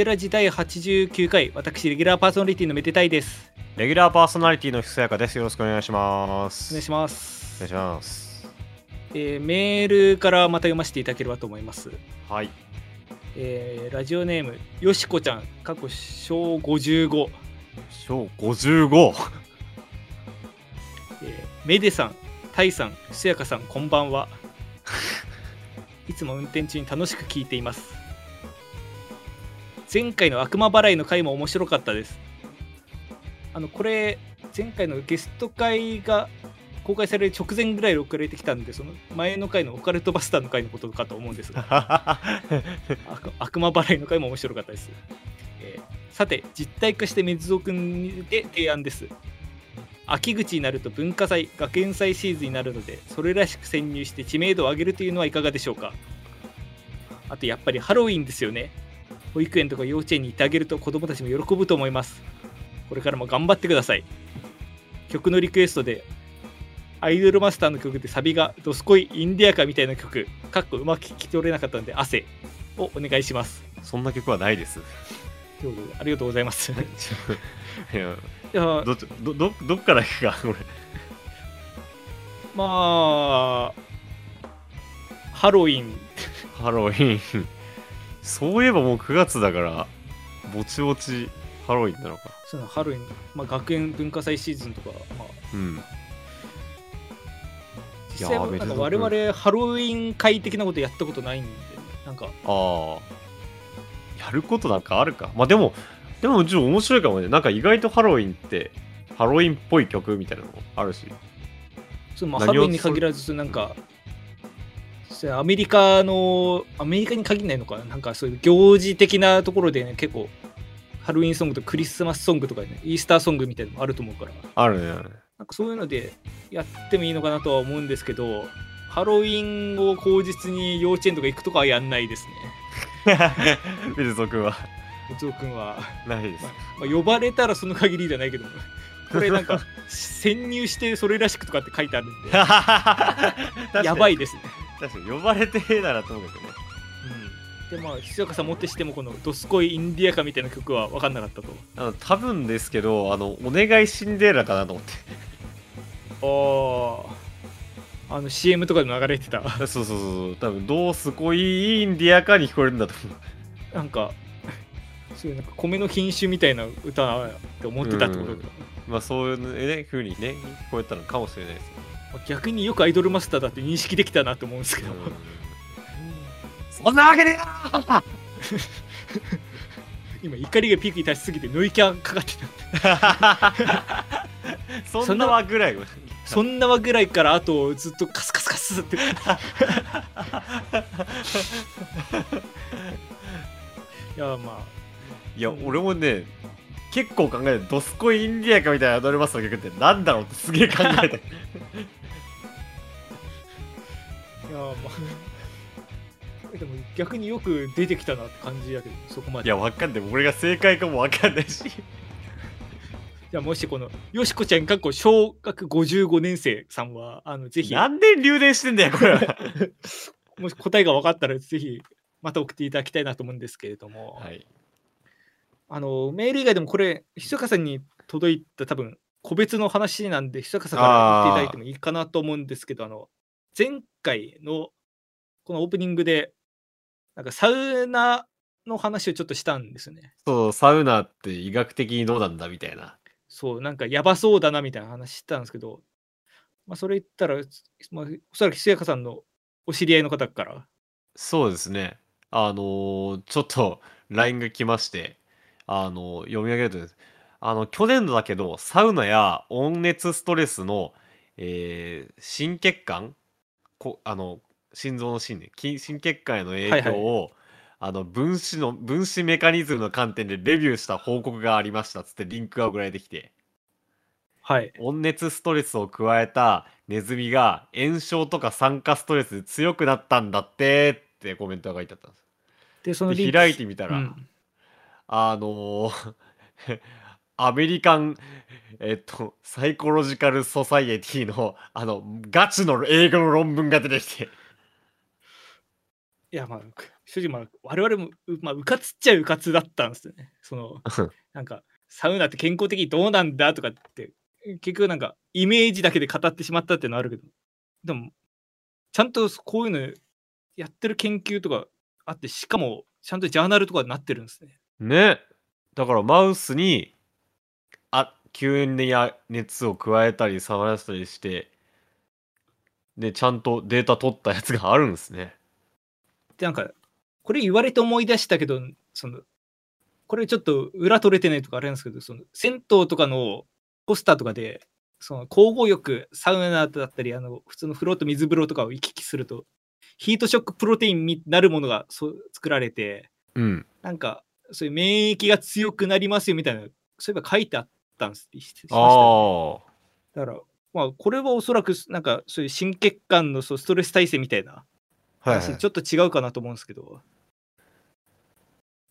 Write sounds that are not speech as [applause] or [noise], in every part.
メデラジ第89回、私、レギュラーパーソナリティのめでたいです。レギュラーパーソナリティのひそやかです。よろしくお願いします。お願いします。お願いします。えーメールからまた読ませていただければと思います。はい。えーラジオネーム、よしこちゃん、過去小55、小55。えーメデさん、タイさん、すやかさん、こんばんは。[laughs] いつも運転中に楽しく聞いています。前回の悪魔払いの回も面白かったです。あの、これ、前回のゲスト回が公開される直前ぐらいで送られてきたんで、その前の回のオカルトバスターの回のことかと思うんですが、[laughs] 悪悪魔払いの回も面白かったです。えーさて、実体化して水尾くんで提案です。秋口になると文化祭、学園祭シーズンになるので、それらしく潜入して知名度を上げるというのはいかがでしょうか。あと、やっぱりハロウィンですよね。保育園とか幼稚園に行ってあげると子供たちも喜ぶと思います。これからも頑張ってください。曲のリクエストで、アイドルマスターの曲でサビがドスコイインディアカみたいな曲、かっこうまく聞き取れなかったので、汗をお願いします。そんな曲はないです。ありがとうございます。いいやや、どどどどっから行くか、これ。まあ、ハロウィン、ハロウィン。そういえばもう9月だから、ぼちぼちハロウィンなのか。そのハロウィン、まあ、学園文化祭シーズンとか、まあ、うん。実際はなんか我々ハロウィン会的なことやったことないんで、なんか、ああ。やることなんかあるか。まあでも、でもちょっと面白いかもね。なんか意外とハロウィンって、ハロウィンっぽい曲みたいなのもあるし。そのまあハロウィンに限らず、なんか、アメリカの、アメリカに限らないのかな、なんかそういう行事的なところでね、結構、ハロウィンソングとクリスマスソングとかね、イースターソングみたいなのもあると思うから、あるね。あるねなんかそういうのでやってもいいのかなとは思うんですけど、ハロウィンを口実に幼稚園とか行くとかはやんないですね。ビルゾ君は哲夫君は。ないです。まあ、呼ばれたらその限りじゃないけど、これなんか、潜入してそれらしくとかって書いてあるんで、[laughs] やばい。いですね。確かに呼ばれてええならと思うけどね。で、まあ、ひ岡さんもってしても、このドスコイインディアカみたいな曲は分かんなかったと。あの多分ですけど、あの、お願いシンデレラかなと思って。ああ、あの CM とかでも流れてた。そうそうそうそう。多分、どうすこいインディアかに聞こえるんだと思う。なんか、そういうなんか米の品種みたいな歌って思ってたってことだ、まあ、そういうね、風にね、聞こえたのかもしれないですよ。まあ逆によくアイドルマスターだって認識できたなって思うんですけど、うん [laughs] そんなわけねえな [laughs] 今怒りがピークに達しすぎてノイキャンかかってた。[laughs] そんなわぐらい。そんなわぐらいからあとずっとカスカスカスって。いやまあいや、俺もね、結構考えて、ドスコイインディアかみたいなアドレマスの曲ってなんだろうってすげえ考えた。いやまあ [laughs] でも逆によく出てきたなって感じやけどそこまでいや、わかんない。俺が正解かもわかんないし。[laughs] じゃあもしこのよしこちゃんかっこ小学55年生さんはあのぜひなんで留年してんだよ、これは。[laughs] もし答えが分かったらぜひまた送っていただきたいなと思うんですけれども、はい。あのメール以外でもこれひそかさんに届いた多分個別の話なんでひそかさんから言っていただいてもいいかなと思うんですけどあの前回のこのオープニングでなんかサウナの話をちょっとしたんですよね。そう、サウナって医学的にどうなんだみたいな。そう、なんかやばそうだなみたいな話してたんですけど、まあ、それ言ったら、まあ、おそらくひそやかさんのお知り合いの方から、そうですね。あのーちょっと LINE が来まして、あのー読み上げるとです、あの、去年度だけど、サウナや温熱ストレスの、えー心血管こあの、心臓の心ね、筋心血管への影響を、あの、分子の、分子メカニズムの観点でレビューした報告がありましたっつってリンクが送られてきて、はい。温熱ストレスを加えたネズミが炎症とか酸化ストレスで強くなったんだってってコメントが書いてあったんです。で、そのでリンク開いてみたら、うんあのーアメリカン、えっと、サイコロジカルソサイエティの、あの、ガチの英語の論文が出てきて、いやまあ正直まあ我々もう,、まあ、うかつっちゃうかつだったんですよね。その [laughs] なんかサウナって健康的にどうなんだとかって結局なんかイメージだけで語ってしまったっていうのはあるけど。でもちゃんとこういうのやってる研究とかあってしかもちゃんとジャーナルとかになってるんですね。ね。だからマウスにあ急にや熱を加えたり触らせたりしてでちゃんとデータ取ったやつがあるんですね。でなんかこれ言われて思い出したけどそのこれちょっと裏取れてないとかあれなんですけどその銭湯とかのポスターとかでその交互浴サウナだったりあの普通の風呂と水風呂とかを行き来するとヒートショックプロテインになるものがそう作られてうん。なんかそういう免疫が強くなりますよみたいなそういえば書いてあったんですししましたよねだからまあこれはおそらくなんかそういう心血管のそうストレス耐性みたいなはい、はい。話ちょっと違うかなと思うんですけど、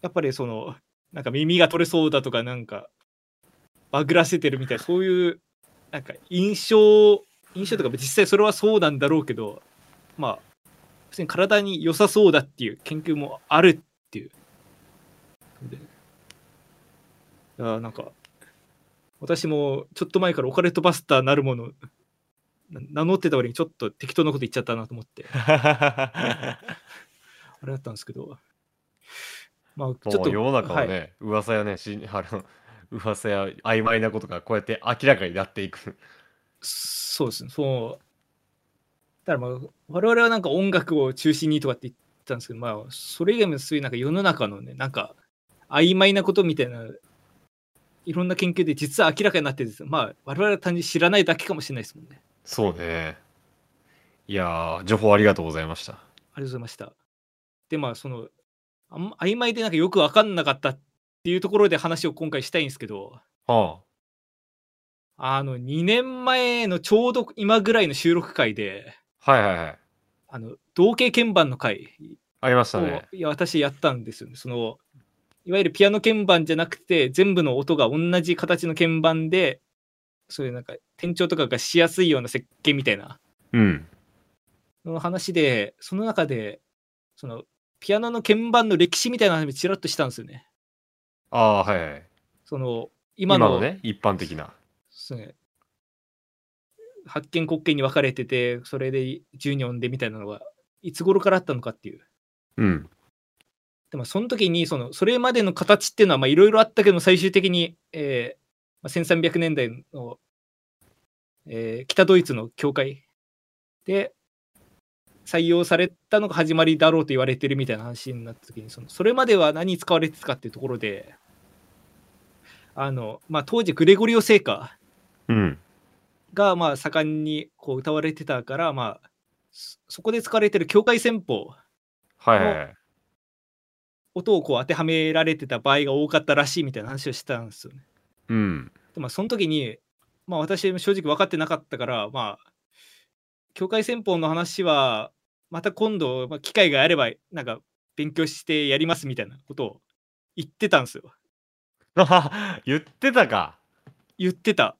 やっぱりそのなんか耳が取れそうだとかなんかバグらせてるみたいなそういうなんか印象印象とか実際それはそうなんだろうけどまあ普通に体に良さそうだっていう研究もあるっていう。でいやなんか私もちょっと前からオカルトバスターなるものな名乗ってた割にちょっと適当なこと言っちゃったなと思って。[laughs] あれだったんですけど、まあ、ちょっと、世の中ははい。ね、噂やねし [laughs] あの噂や曖昧なことがこうやって明らかになっていく。そうですね、そう。だからまあ、我々はなんか音楽を中心にとかって言ったんですけど、まあ、それ以外もそういうなんか世の中のね、なんか曖昧なことみたいな、いろんな研究で実は明らかになってるんですよ。まあ、我々は単純に知らないだけかもしれないですもんね。そうねいやー情報ありがとうございましたありがとうございました。で、まあ、その、あん曖昧でなんかよく分かんなかったっていうところで話を今回したいんですけど、はあの、2年前のちょうど今ぐらいの収録回で、あはいはいはいあの、同型鍵盤の回ありましたを、ねいや、私やったんですよね。その、いわゆるピアノ鍵盤じゃなくて、全部の音が同じ形の鍵盤で、そういうなんか、転調とかがしやすいような設計みたいな、うん。の話で、その中で、その、ピアノの鍵盤の歴史みたいな話をちらっとしたんですよね。ああはいはい。その、今今の、のね一般的な。そうね。発見国権に分かれてて、それで12音でみたいなのが、いつ頃からあったのかっていう。うんでもその時にそのそれまでの形っていうのはまあいろいろあったけど最終的に、えーまあ、1300年代の、えー北ドイツの教会で採用されたのが始まりだろうと言われてるみたいな話になった時にそのそれまでは何に使われてたかっていうところであの、まあ、当時グレゴリオ聖歌うん。がまあ盛んにこう歌われてたから、まあ、そそこで使われてる教会戦法はいはいはい音をこう当てはめられてた場合が多かったらしいみたいな話をしたんですよね。うんでまあその時に、まあ、私正直分かってなかったからまあ境界戦法の話はまた今度、まあ、機会があればなんか勉強してやりますみたいなことを言ってたんですよ。[laughs] 言ってたか言ってた。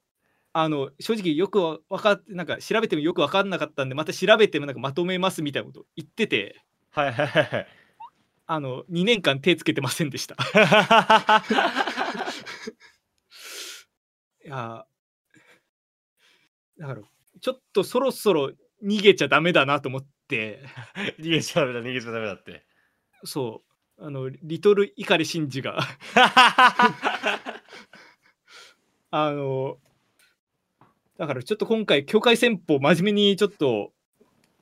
あの正直よくわ分かってなんか調べてもよく分かんなかったんでまた調べてもなんかまとめますみたいなこと言っててはいはいはいはいあの2年間手つけてませんでした。[laughs] いやーだからちょっとそろそろ逃げちゃダメだなと思って。逃げちゃダメだ逃げちゃダメだって。そう。あのリトル碇シンジが。[laughs] あのだからちょっと今回境界戦法真面目にちょっと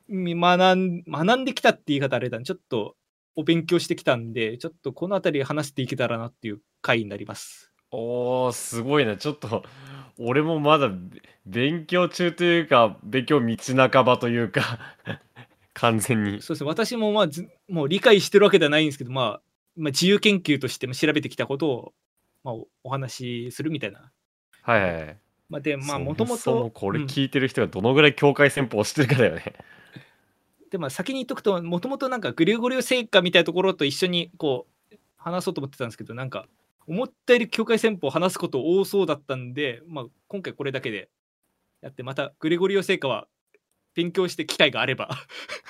み学ん学んできたって言い方あれだねちょっとお勉強してきたんでちょっとこの辺り話していけたらなっていう回になります。おーすごいなちょっと俺もまだべ勉強中というか勉強道半ばというか [laughs] 完全に。そうですね。私もまあずもう理解してるわけではないんですけど、まあ、まあ自由研究としても調べてきたことを、まあ、おお話しするみたいな。はいはいはい。まあ、でまあそもともとこれ聞いてる人がどのぐらい境界戦法をしてるかだよねでまあ先に言っとくともともとなんかグリゴリオ聖歌みたいなところと一緒にこう話そうと思ってたんですけどなんか思ったより境界戦法を話すこと多そうだったんで、まあ、今回これだけでやってまたグレゴリオ聖歌は勉強して機会があれば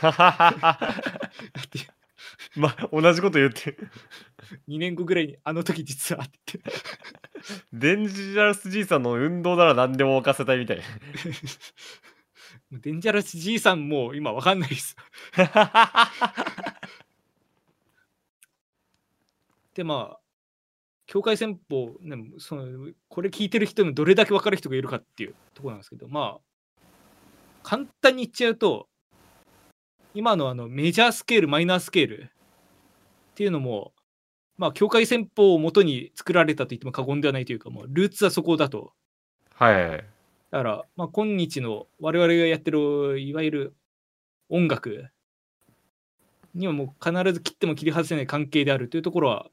[laughs] まあ、同じこと言ってる。2年後ぐらいにあの時実はって言ってデンジャラスじいさんの運動なら何でも任せたいみたい。[laughs] もうデンジャラスじいさんも今わかんないです。[laughs] でまあ境界戦法、ね、そのこれ聞いてる人にどれだけ分かる人がいるかっていうところなんですけどまあ簡単に言っちゃうと今のあのメジャースケールマイナースケールっていうのもまあ境界戦法を元に作られたと言っても過言ではないというかもうルーツはそこだとはいはい。だから、まあ、今日の我々がやってるいわゆる音楽にはもう必ず切っても切り外せない関係であるというところは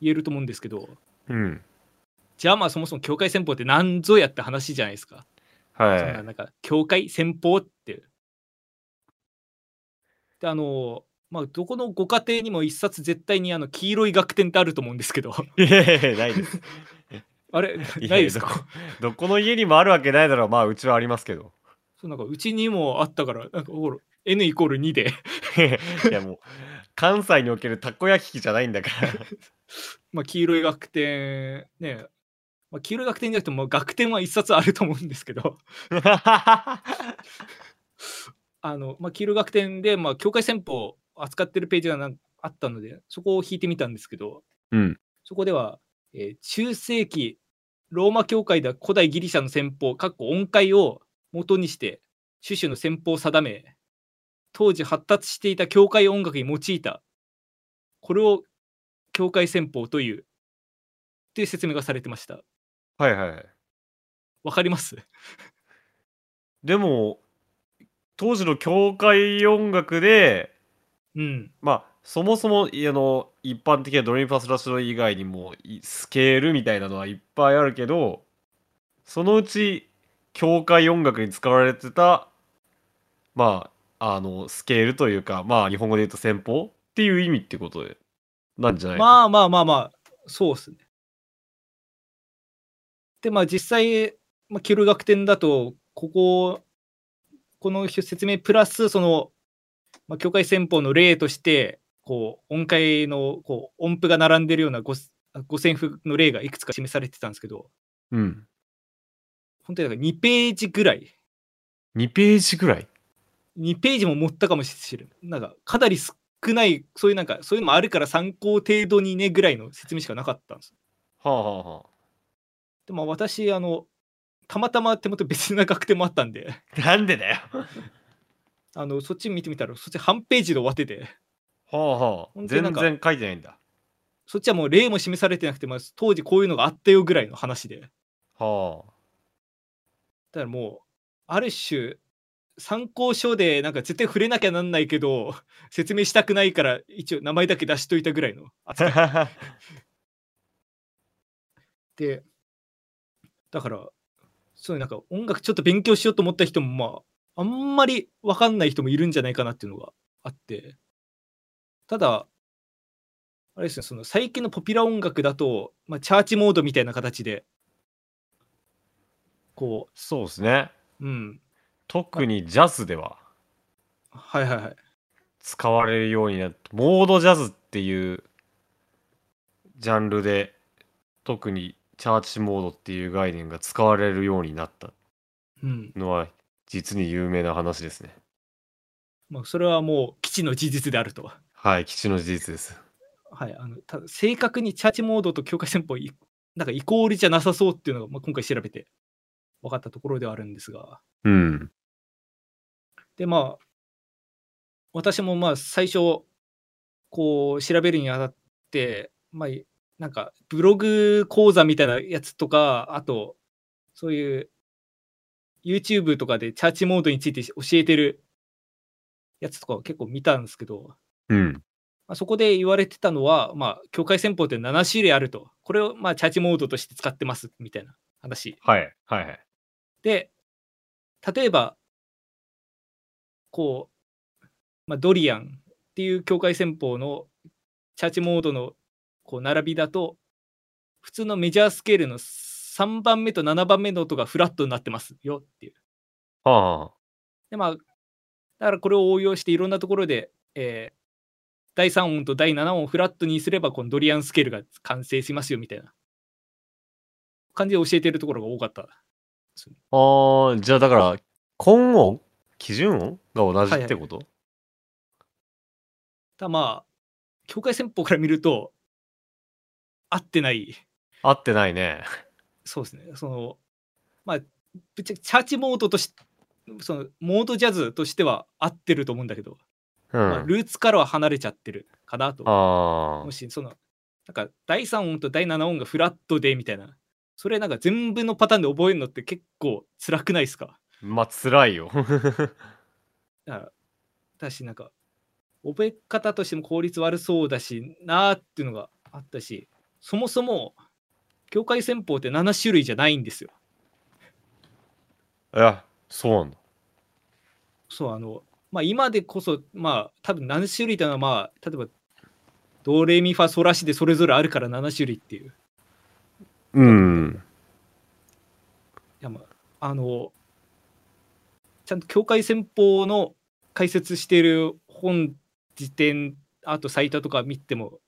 言えると思うんですけどうん。じゃあまあそもそも境界戦法って何ぞやって話じゃないですか。は。そんないなんか境界戦法って。であのまあどこのご家庭にも一冊絶対にあの黄色い楽天ってあると思うんですけどいやいや、ないです。[laughs] あれないですか？どこの家にもあるわけないだろう。まあ、うちはありますけど。そうなんかうちにもあったからなんかほら N イコール2でいやもう、関西におけるたこ焼き器じゃないんだから。[laughs] まあ、黄色い楽天ね、まあ、黄色い楽天じゃなくてもまあ楽天は一冊あると思うんですけど [laughs] あの、まあ、黄色い楽天で、まあ、境界戦法を扱ってるページがなんあったのでそこを引いてみたんですけどうん。そこでは、えー中世紀ローマ教会では古代ギリシャの戦法かっこ音階を元にして種々の戦法を定め当時発達していた教会音楽に用いた。これを教会戦法という。という説明がされてました。はいはい。わかります？でも、当時の教会音楽で、うん。まあ、そもそもあの一般的なドレミファスラッシド以外にもスケールみたいなのはいっぱいあるけどそのうち教会音楽に使われてたまああのスケールというかまあ日本語で言うと戦法っていう意味ってことでなんじゃないまあまあまあまあそうっすね。でまあ実際、まあ、キル楽天だとこここの説明プラスその、まあ、教会戦法の例としてこう音階のこう音符が並んでるような五五線譜の例がいくつか示されてたんですけど。うん。本当になんか2ページぐらい。2ページぐらい？2ページも持ったかもしれない。なんかかなり少ないそういうなんかそういうのもあるから参考程度にねぐらいの説明しかなかったんです。はあはあはでも私あのたまたま手元別な楽天もあったんで。あなんでだよ。あのそっち見てみたらそっち半ページで終わっててはあはあ。全然書いてないんだ。そっちはもう例も示されてなくて、まあ、当時こういうのがあったよぐらいの話で。はあ。だからもうある種参考書でなんか絶対触れなきゃなんないけど説明したくないから一応名前だけ出しといたぐらいの扱い。[laughs] でだからそういうなんか音楽ちょっと勉強しようと思った人もまああんまり分かんない人もいるんじゃないかなっていうのがあってただあれですねその最近のポピュラー音楽だと、まあ、チャーチモードみたいな形でこそうですね。ううん。特にジャズでは。はいはいはい。使われるようになってモードジャズっていうジャンルで特にチャーチモードっていう概念が使われるようになった。うん。のは実に有名な話ですね。まあ、それはもう基地の事実であると。はい基地の事実です。はい、あのただ正確にチャーチモードと境界戦法いなんかイコールじゃなさそうっていうのが、まあ、今回調べて分かったところではあるんですが。うん。でまあ私もまあ最初こう調べるにあたってまあなんかブログ講座みたいなやつとかあとそういう YouTube とかでチャーチモードについて教えてるやつとかを結構見たんですけど、うんまあ、そこで言われてたのは、まあ、境界戦法って7種類あると。これを、まあ、チャージモードとして使ってます、みたいな話。はいはいはいで、例えば、こう、まあ、ドリアンっていう境界戦法のチャージモードのこう並びだと、普通のメジャースケールの3番目と7番目の音がフラットになってますよっていう。はで、まあ、だからこれを応用していろんなところで、えー第3音と第7音をフラットにすればこのドリアンスケールが完成しますよみたいな。感じで教えてるところが多かった。あー、じゃあだから、根音基準音が同じってこと、ただまあ境界戦法から見ると合ってない。合ってないね。そうですね。そのまあぶっちゃけチャーチモードとしそのモードジャズとしては合ってると思うんだけど、うん。まあ、ルーツからは離れちゃってるかなとあもしそのなんか第3音と第7音がフラットでみたいなそれなんか全部のパターンで覚えるのって結構辛くないですか？ー。まあ、辛いよ。[laughs] だからだしなんか覚え方としても効率悪そうだしなーっていうのがあったしそもそも境界戦法って7種類じゃないんですよいや、そうなんだ。そうあのまあ今でこそまあ多分7種類っていうのはまあ例えばドレミファソラシでそれぞれあるから7種類っていううん。いやまああのちゃんと境界戦法の解説している本辞典あとサイトとか見ても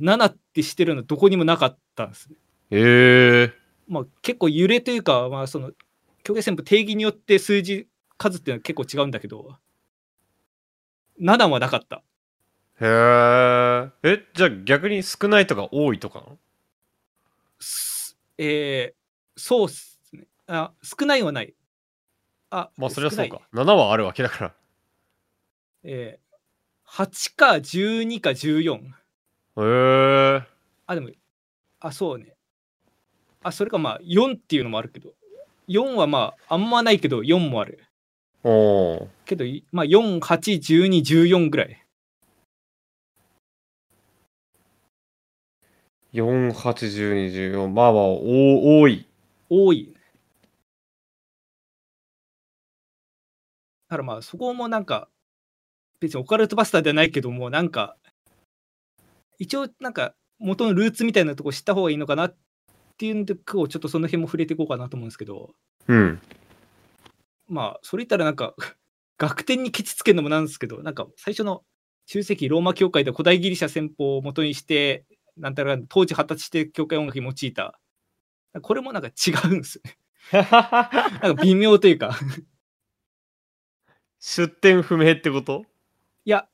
7ってしてるのどこにもなかったんですね。ええまあ、結構揺れというか、まあ、その境界線も定義によって数字数っていうのは結構違うんだけど7はなかった。へえ。え、じゃあ逆に少ないとか多いとか？えーそうっすね。あ少ないはない。あまあ、そりゃそうか。7はあるわけだから。えー、8か12か14へえ。あでもあそうね。あそれかまあ4っていうのもあるけど。4はまああんまないけど4もあるおー。けどいまあ481214ぐらい4、8、12、14。まあまあ、お多い。多い。だからまあそこもなんか別にオカルトバスターではないけどもなんか一応なんか元のルーツみたいなとこ知った方がいいのかなっていうんで今日ちょっとその辺も触れていこうかなと思うんですけどうん。まあそれ言ったらなんか [laughs] 学典にケチつけるのもなんですけどなんか最初の中世紀ローマ教会で古代ギリシャ戦法を元にしてなんたら当時発達して教会音楽に用いた。これもなんか違うんですよね。[laughs] なんか微妙というか。出典不明ってこと？いや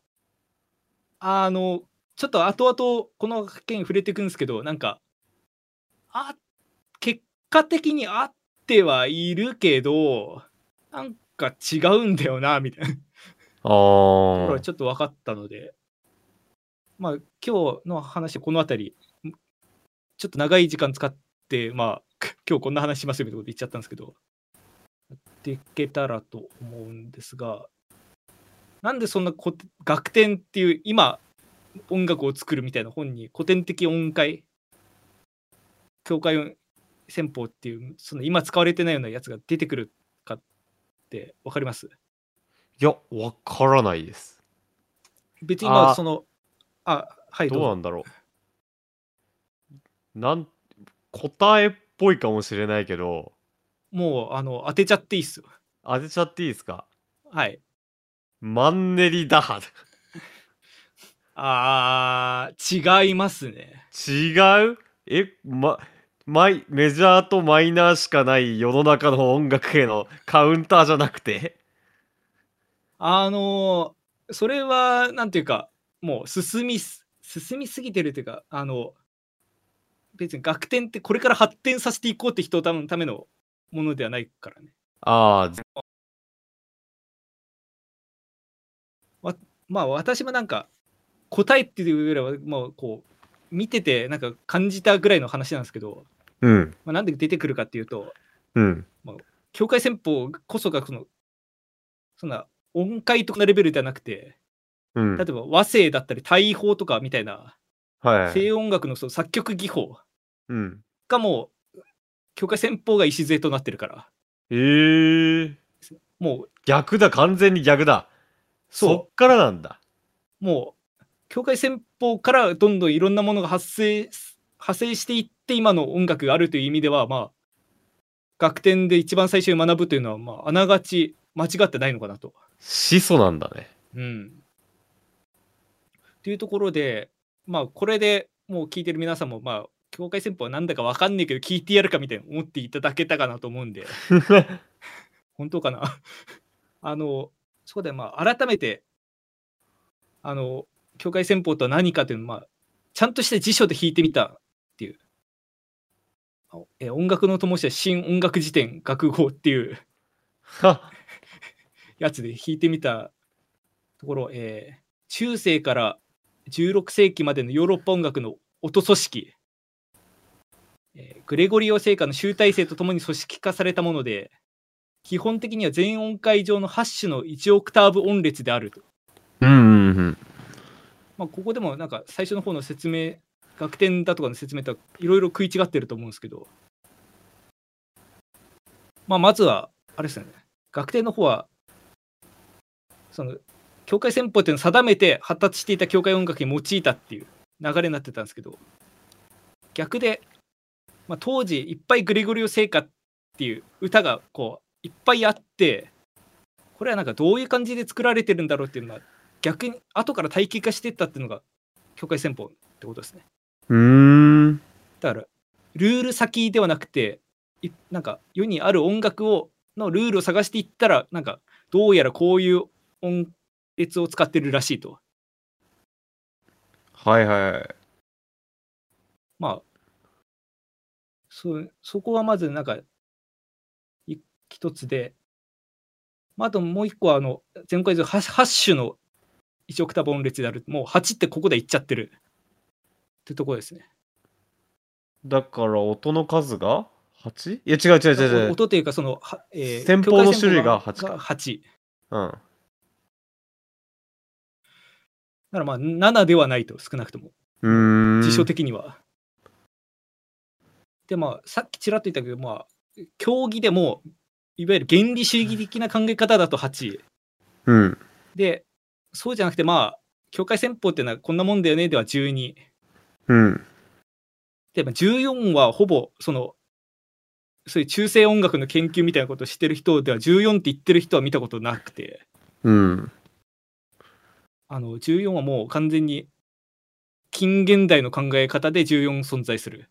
あのちょっと後々この件触れていくんですけどなんかあ結果的にあってはいるけどなんか違うんだよなみたいな。とああがちょっと分かったので。まあ今日の話この辺りちょっと長い時間使ってまあ今日こんな話しますよみたいなこと言っちゃったんですけどやっていけたらと思うんですがなんでそんな古楽典っていう今音楽を作るみたいな本に古典的音階教会戦法っていうその今使われてないようなやつが出てくるかって分かります？いや、わからないです。別にまああ。そのあはいどうなんだろう。なん、答えっぽいかもしれないけど、もうあの当てちゃっていいっすよ。当てちゃっていいですか？はい。マンネリだ。あー違いますね。違う？え、ま、マイ、メジャーとマイナーしかない世の中の音楽へのカウンターじゃなくて？あのーそれはなんていうかもう進みす進みすぎてるというかあの別に楽天ってこれから発展させていこうって人のためのものではないからね。ああ、まあ私もなんか答えっていうよりはもうこう見ててなんか感じたぐらいの話なんですけど、うん、まあ、なんで出てくるかっていうとうん、境界戦法こそがそのそんな音階とかのレベルではなくてうん例。えば和声だったり大法とかみたいなはい。西洋音楽のその作曲技法うん。がもう境界戦法が礎となってるからえー、もう逆だ、完全に逆だ。そうそっからなんだ。もう境界戦法からどんどんいろんなものが発生派生していって今の音楽があるという意味ではまあ楽典で一番最初に学ぶというのはまああながち間違ってないのかなと。始祖なんだね。うん、っていうところで、まあ、これでもう聞いてる皆さんも、まあ、境界戦法はなんだか分かんないけど聞いてやるかみたいな思っていただけたかなと思うんで [laughs] 本当かな？[laughs] あのそこでまあ改めてあの境界戦法とは何かというのを、まあ、ちゃんとした辞書で弾いてみたえ音楽の灯は新音楽辞典学号っていう [laughs] やつで弾いてみたところ、えー、中世から16世紀までのヨーロッパ音楽の音組織、えー、グレゴリオ聖歌の集大成とともに組織化されたもので基本的には全音階上の8種の1オクターブ音列であると。うんうんうん。まあ、ここでもなんか最初の方の説明楽天だとかの説明とはいろいろ食い違ってると思うんですけど、まあ、まずはあれですね。楽天の方はその境界戦法っていうのを定めて発達していた教会音楽に用いたっていう流れになってたんですけど。逆で、まあ、当時いっぱいグレゴリオ聖歌っていう歌がこういっぱいあってこれはなんかどういう感じで作られてるんだろうっていうのは逆に後から体系化していったっていうのが境界戦法ってことですね。うん。だからルール先ではなくていなんか世にある音楽をのルールを探していったらなんかどうやらこういう音列を使ってるらしいと。はいはいまあそそこはまずなんかい一つで、まあ、あともう一個はあの前回で 8, 8種の1オクターブ音列であるもう8ってここでいっちゃってるってところですね。だから音の数が 8? いや違う違う違う違う。音というかその、はえー先方の種類が境界線法が8うん。だからまあ7ではないと少なくとも。うーん。辞書的には。でまあさっきちらっと言ったけどまあ競技でもいわゆる原理主義的な考え方だと8うん。でそうじゃなくてまあ境界戦法っていうのはこんなもんだよねでは12うん。でまあ14はほぼそのそういう中世音楽の研究みたいなことをしてる人では14って言ってる人は見たことなくて。うん。あの14はもう完全に近現代の考え方で14存在する。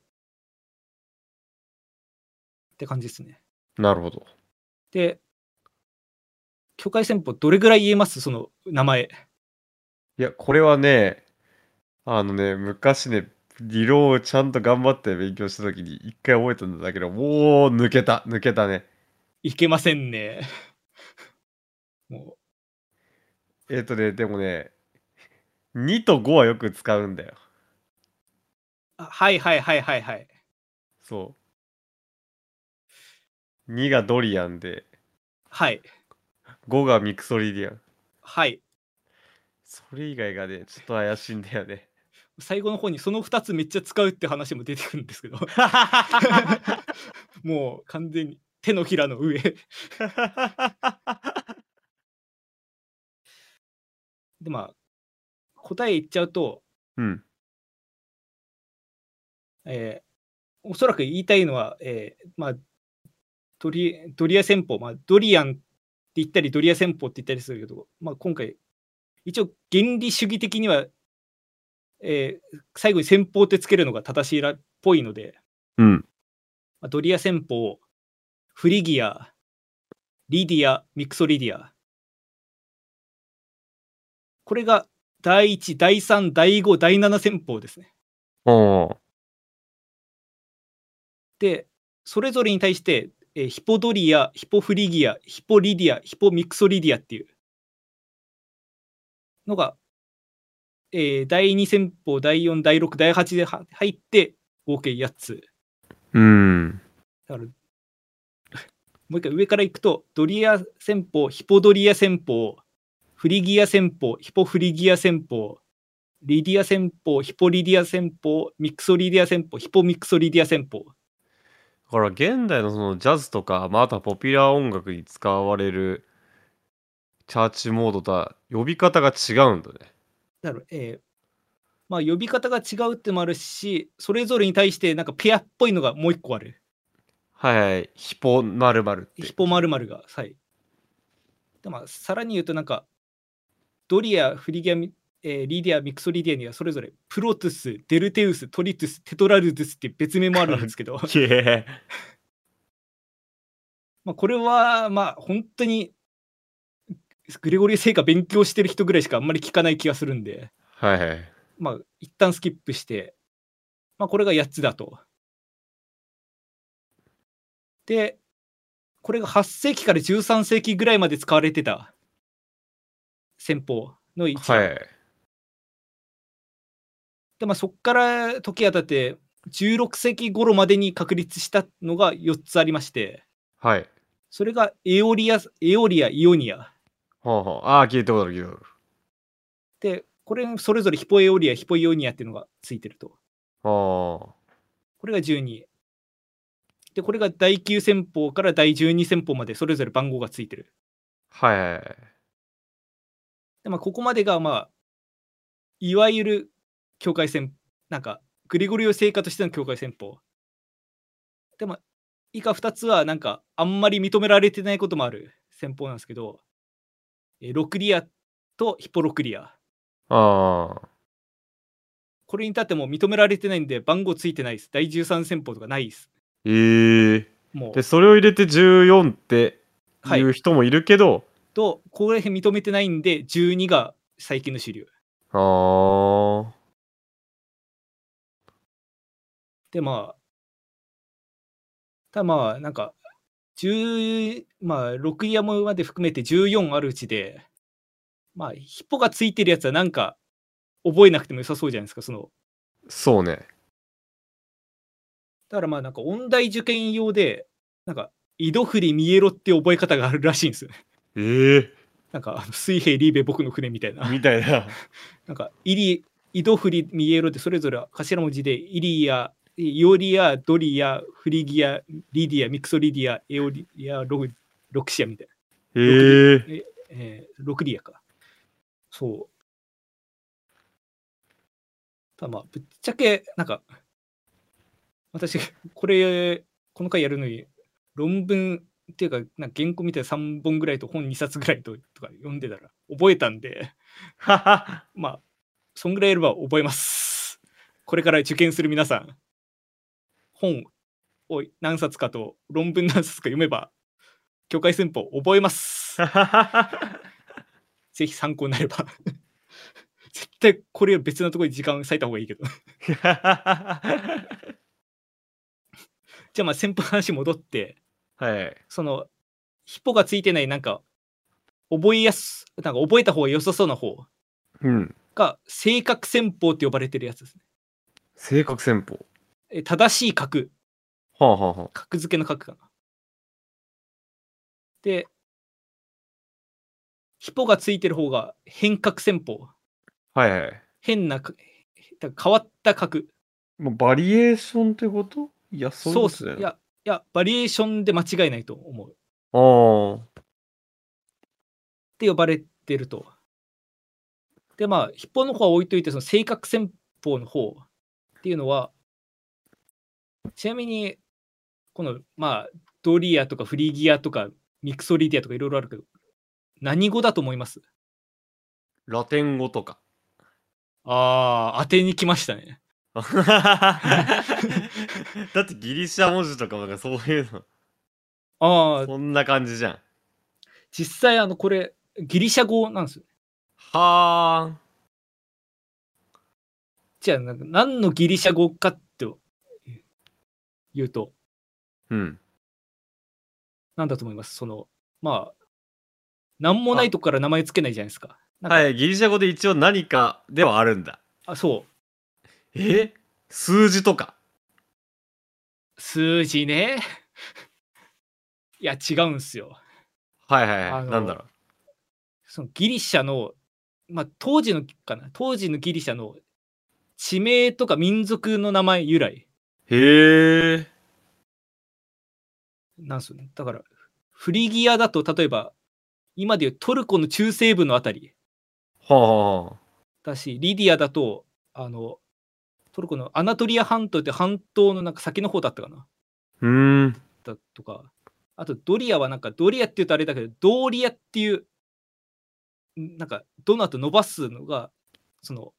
って感じですね。なるほど。で境界戦法どれぐらい言えます？その名前。いやこれはねあのね昔ね理論をちゃんと頑張って勉強した時に一回覚えたんだけどもう抜けた抜けたね。いけませんね。[laughs] もえっ、とねでもね2と5はよく使うんだよ。はいはいはいはいはい。そう。2がドリアンではい。5がミクソリディアン。はい。それ以外がねちょっと怪しいんだよね最後の方にその2つめっちゃ使うって話も出てくるんですけど。もう完全に手のひらの上。でまあ答え言っちゃうと、うん。えーおそらく言いたいのは、えーまあ、ドリドリア戦法、まあ、ドリアンって言ったりドリア戦法って言ったりするけど、まあ、今回一応原理主義的には、えー最後に戦法ってつけるのが正しいらっぽいので、うん。まあ、ドリア戦法フリギアリディアミクソリディア。これが第1第3第5第7戦法ですね。でそれぞれに対して、えーヒポドリアヒポフリギアヒポリディアヒポミクソリディアっていうのが、えー第2旋法第4第6第8では入って合計8つ。うん。だからもう一回上からいくとドリア旋法ヒポドリア旋法フリギア旋法ヒポフリギア旋法リディア旋法ヒポリディア旋法ミクソリディア旋法ヒポミクソリディア旋法。だから現代のそのジャズとか、まあ、あとはポピュラー音楽に使われるチャーチモードとは呼び方が違うんだね。だから、えーまあ呼び方が違うってのもあるしそれぞれに対してなんかペアっぽいのがもう一個あるはいはい。ヒポまるまるって。ヒポマルマルがはいでまあさらに言うとなんかドリアフリギアミえーリディア、ミクソリディアにはそれぞれプロトゥス、デウテルス、トリトゥス、テトラルドゥスって別名もあるんですけど。[laughs] まあこれはまあ本当にグレゴリー聖歌勉強してる人ぐらいしかあんまり聞かない気がするんで、はいはい。まあ一旦スキップして、まあこれが8つだと。で、これが8世紀から13世紀ぐらいまで使われてた戦法の一番。はい。で、まあそこから時が経って、16世紀頃までに確立したのが4つありまして、はい。それがエオリア、エオリア、イオニア。ほうほう。ああ、聞いたことある、聞いたことで、これそれぞれヒポエオリア、ヒポイオニアっていうのがついてると。ある。あこれが12。で、これが第9戦法から第12戦法までそれぞれ番号がついてる。あ。はいはいはい。で、まあ、ここまでが、まあ、いわゆる境界戦、なんか、グリゴリオ聖歌としての境界戦法。でも、以下2つは、なんか、あんまり認められてないこともある戦法なんですけど、えーロクリアとヒポロクリア。ああ。これに至っても認められてないんで、番号ついてないです。第13戦法とかないです。ええもうで、、それを入れて14ってはいいう人もいるけど、と、これ認めてないんで、12が最近の主流。ああ。で、まあ、ただまあ、なんか、10まあ、6ヤムまで含めて14あるうちで、まあ、ヒポがついてるやつはなんか、覚えなくても良さそうじゃないですか、その。そうね。だからまあ、なんか、音大受験用で、なんか、イドフリミエロって覚え方があるらしいんですよ。ええなんか、あの水兵リーベ僕の船みたいな。みたいな。[laughs] なんか、イリ、イドフリミエロってそれぞれ頭文字で、イリア、イオリア、ドリア、フリギア、リディア、ミクソリディア、エオリア、ログロクシアみたいな。えええー、ロクリアか。そう。ただまあ、ぶっちゃけ、なんか、私、これ、この回やるのに、論文っていうか、なんか原稿みたいな3本ぐらいと本2冊ぐらいととか読んでたら覚えたんで、はは。まあ、そんぐらいやれば覚えます。これから受験する皆さん、本を何冊かと論文何冊か読めば、境界戦法覚えます。[laughs] ぜひ参考になれば。絶対これを別のところに時間割いた方がいいけど。じゃあまあ先方の話戻って、はい。その、ヒポがついてないなんか、覚えやす、なんか覚えた方が良さそうな方うん。が、正確戦法って呼ばれてるやつですね。正確戦法。え正しい角、はあはあは角付けの角かな。で、ヒポがついてる方が変角戦法。あ。はいはい。変な変わった角。もうバリエーションってこと？いや、そういうそうっす。ことだよいや、いや、バリエーションで間違いないと思う。っああ。て呼ばれてると。で、まあ、ヒポの方は置いといて、その正確戦法の方っていうのは、ちなみに、この、まあ、ドリアとかフリギアとかミクソリディアとかいろいろあるけど、何語だと思います？ラテン語とか。ああ、当てに来ましたね。[laughs] だってギリシャ文字とかなんかそういうの。ああ、そんな感じじゃん。実際、あの、これ、ギリシャ語なんですよ。はじゃあ、なんか何のギリシャ語かって言うと。うん。なんだと思います？その、まあ、なんもないとこから名前つけないじゃないですか。かはい、ギリシャ語で一応何かではあるんだ。あ、そう。え？数字とか？数字ね。[laughs] いや、違うんすよ。はいはいはい。なんだろう。そのギリシャの、まあ、当時のかな、当時のギリシャの地名とか民族の名前由来へえ。なんすよね。だから、フリギアだと、例えば、今でいうトルコの中西部のあたりはあはあ。だし、リディアだと、あの、トルコのアナトリア半島って半島のなんか先の方だったかな。うーん。だとか、あとドリアはなんか、ドリアって言うとあれだけど、ドーリアっていう、んなんか、ドの後伸ばすのが、その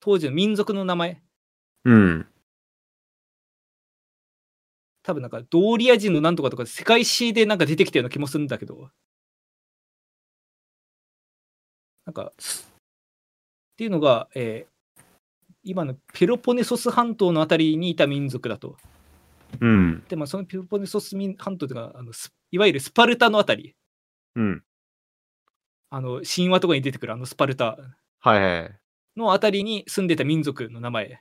当時の民族の名前うん。多分なんかドーリア人のなんとかとか世界史でなんか出てきたような気もするんだけどなんかっていうのが、えー今のペロポネソス半島のあたりにいた民族だとうん。でまあそのペロポネソス民半島というかあのスいわゆるスパルタのあたりうん。あの神話とかに出てくるあのスパルタ。のあたりに住んでた民族の名前だと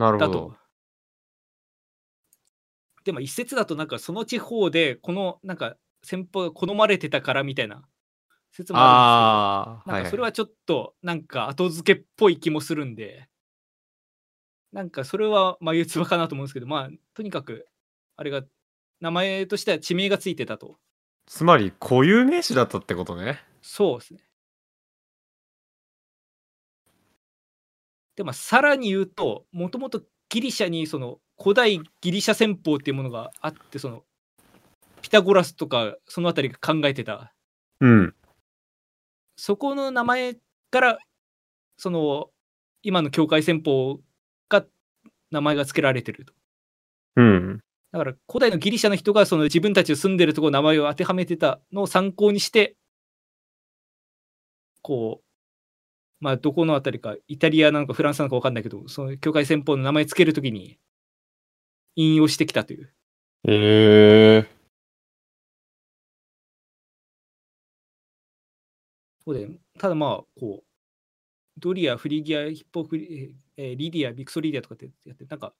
なるほど。。でも一説だとなんかその地方でこのなんか戦法が好まれてたからみたいな説もあるんですけど、なんかそれはちょっとなんか後付けっぽい気もするんで、なんかそれは眉唾かなと思うんですけど、まあとにかくあれが名前としては地名がついてたと。つまり固有名詞だったってことね。そうですね。で、まあ、さらに言うと、もともとギリシャにその古代ギリシャ戦法っていうものがあって、そのピタゴラスとかそのあたりが考えてた、うん。そこの名前から、その今の境界戦法が名前が付けられてると。うん。だから古代のギリシャの人がその自分たちの住んでるところの名前を当てはめてたのを参考にして、こう、まあどこのあたりか、イタリアなのかフランスなのか分かんないけど、その境界戦法の名前つけるときに引用してきたという。ええそうで、ただまあ、こう、ドリア、フリギア、ヒッポフリ、えーリディア、ミクソリディアとかってやって、なんか、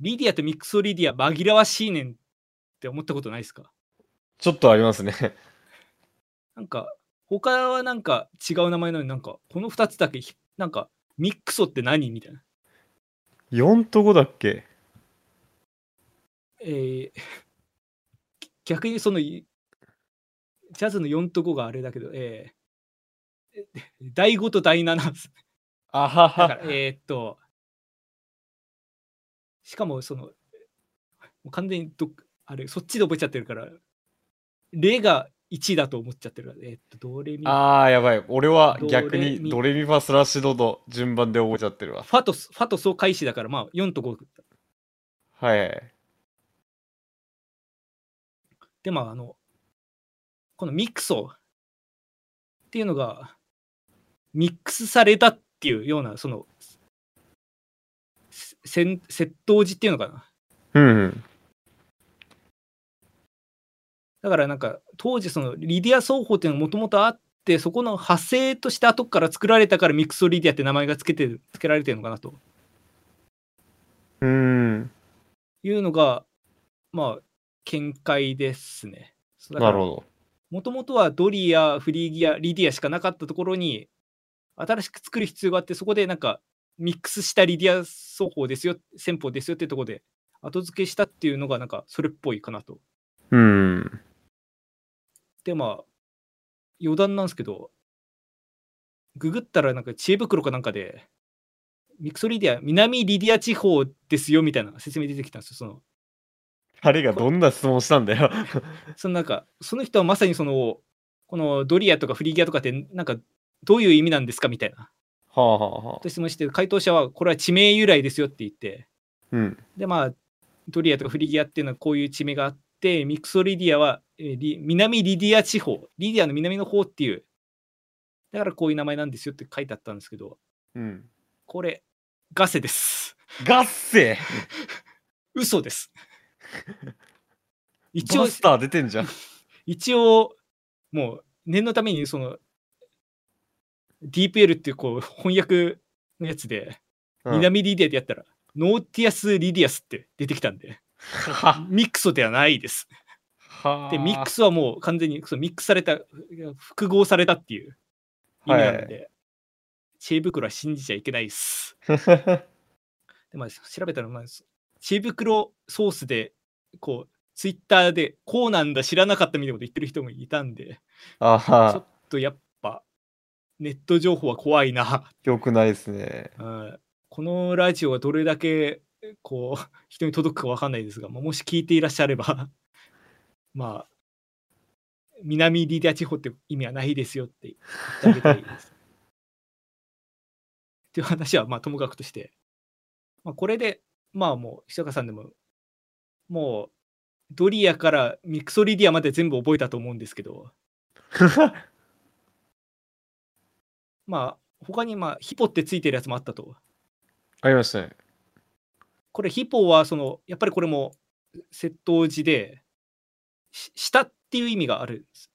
リディアとミクソリディア紛らわしいねんって思ったことないですか？ちょっとありますね。なんか、他はなんか違う名前なのになんか、この2つだけひ、なんか、ミックソって何みたいな。4と5だっけ？えー逆にその、いジャズの4と5があれだけど、えー第5と第7なんです。あはだから、えーっと、しかもその、完全にどっあれ、そっちで覚えちゃってるから、レが1だと思っちゃってるえーっと、ドレミ、フああ、やばい。俺はド逆にドレミファスラッシュドの順番で覚えちゃってるわ。ァと、ファとソ開始だから、まあ4と5。はい。で、まあ、あの、このミクソっていうのが、ミックスされたっていうような、その、せん窃盗時っていうのかな。うんうん。だからなんか、当時そのリディア奏法っていうのがもともとあって、そこの派生として後から作られたからミクソリディアって名前が付けてる付けられてるのかなとうん。いうのが、まあ、見解ですね。なるほど。もともとはドリア、フリーギア、リディアしかなかったところに、新しく作る必要があって、そこでなんかミックスしたリディア奏法ですよ、戦法ですよってところで後付けしたっていうのがなんかそれっぽいかなと。うん。で、まあ、余談なんですけど、ググったらなんか知恵袋かなんかで、ミクソリディア、南リディア地方ですよみたいな説明出てきたんですよ。その彼がどんな質問したんだよ。[laughs] そのなんか、その人はまさにその、このドリアとかフリギアとかって、なんか、どういう意味なんですかみたいな。はあはあはあ。と質問して、回答者は、これは地名由来ですよって言って、うん。で、まあ、ドリアとかフリギアっていうのはこういう地名があって、ミクソリディアは、南リディア地方、リディアの南の方っていう、だからこういう名前なんですよって書いてあったんですけど、うん。これ、ガセです。ガッセ？[laughs] 嘘です。[laughs] 一応バ、スター出てんじゃん。[laughs] 一応、もう念のためにその DeepL っていうこう翻訳のやつで、うん南リディアでやったら、ノーティアス・リディアスって出てきたんで、はミックスではないです。はで、ミックスはもう完全にそのミックスされた、複合されたっていう意味なので、知恵袋は信じちゃいけないです。[laughs] で、まあ、調べたら、まあ、知恵袋ソースで、こう、ツイッターで、こうなんだ、知らなかったみたいなこと言ってる人もいたんで、あちょっはとやっぱ、ネット情報は怖いな。よくないですね。うんこのラジオがどれだけ、こう、人に届くかわかんないですが、まあもし聞いていらっしゃれば、まあ、南リディア地方って意味はないですよって言ってあげたいです。っていう話はまあともかくとして、まあ、これでまあもう久坂さんでももうドリアからミクソリディアまで全部覚えたと思うんですけど [laughs] まあ他にまあヒポってついてるやつもあったと。ありましたね。これヒポはそのやっぱりこれも窃盗時でし下っていう意味があるんです。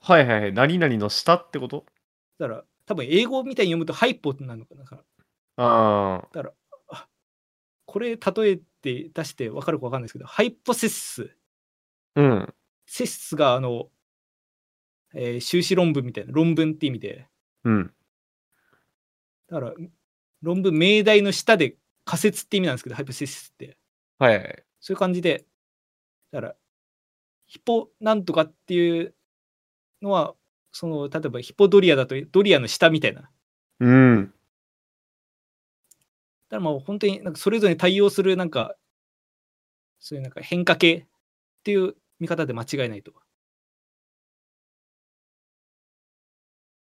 はいはいはい。何々の下ってこと？だから多分英語みたいに読むとハイポってなるのかな。だからあだからあこれ例えて出して分かるか分かんないですけどハイポセッスあ。うん。セッスがあの、えー修士論文みたいな論文って意味でうん。だから論文命題の下で仮説って意味なんですけどハイポセッスってはいはい。そういう感じでだからヒポなんとかっていうのはその例えばヒポドリアだとドリアの下みたいなだかうん。らもう本当になんかそれぞれに対応するなんかそういうなんか変化系っていう見方で間違いないと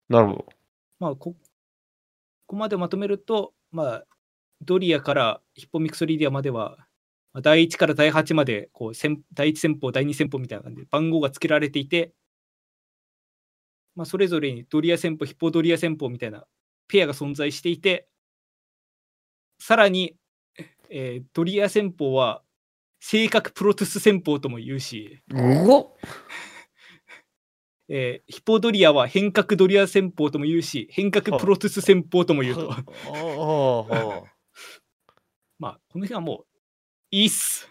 なるほど。まあこここまでまとめるとまあドリアからヒポミクソリディアまではまあ第1から第8までこう先第1戦法第2戦法みたいな感じで番号が付けられていて、まあ、それぞれにドリア戦法ヒポドリア戦法みたいなペアが存在していてさらに、えードリア戦法は正確プロトゥス戦法とも言うし、[laughs] えーヒポドリアは変革ドリア戦法とも言うし変革プロトゥス戦法とも言うと。[laughs] まあ、この辺はもう、いいっす。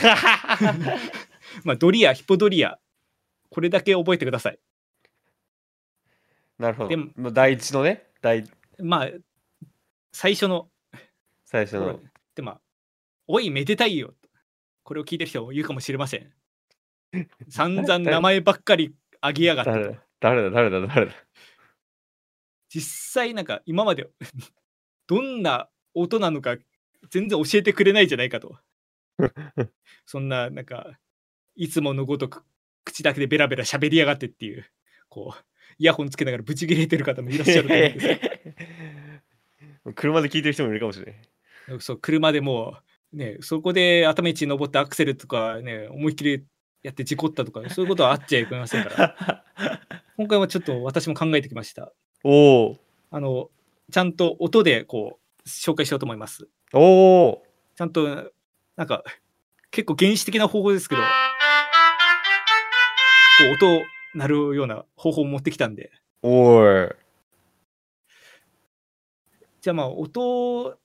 [laughs] まあ、ドリア、ヒポドリア、これだけ覚えてください。なるほどでも。まあ第一のね、第まあ、最初の最初の。で、まあ、おい、めでたいよ。これを聞いてる人も言うかもしれません。散々名前ばっかりあげやがって誰だ？誰だ？誰だ？実際なんか今までどんな音なのか全然教えてくれないじゃないかと。[laughs] そんななんかいつものごとく口だけでベラベラ喋りやがってっていうこうイヤホンつけながらブチ切れてる方もいらっしゃると思うんです車で聞いてる人もいるかもしれない。よ。そう車でもうねそこで頭一登ってアクセルとかね思いっきりやって事故ったとかそういうことはあっちゃいけませんから。今回はちょっと私も考えてきました。おおあのちゃんと音でこう紹介しようと思います。おおちゃんとなんか結構原始的な方法ですけどこう音鳴るような方法を持ってきたんで。おい。じゃあまあ音っ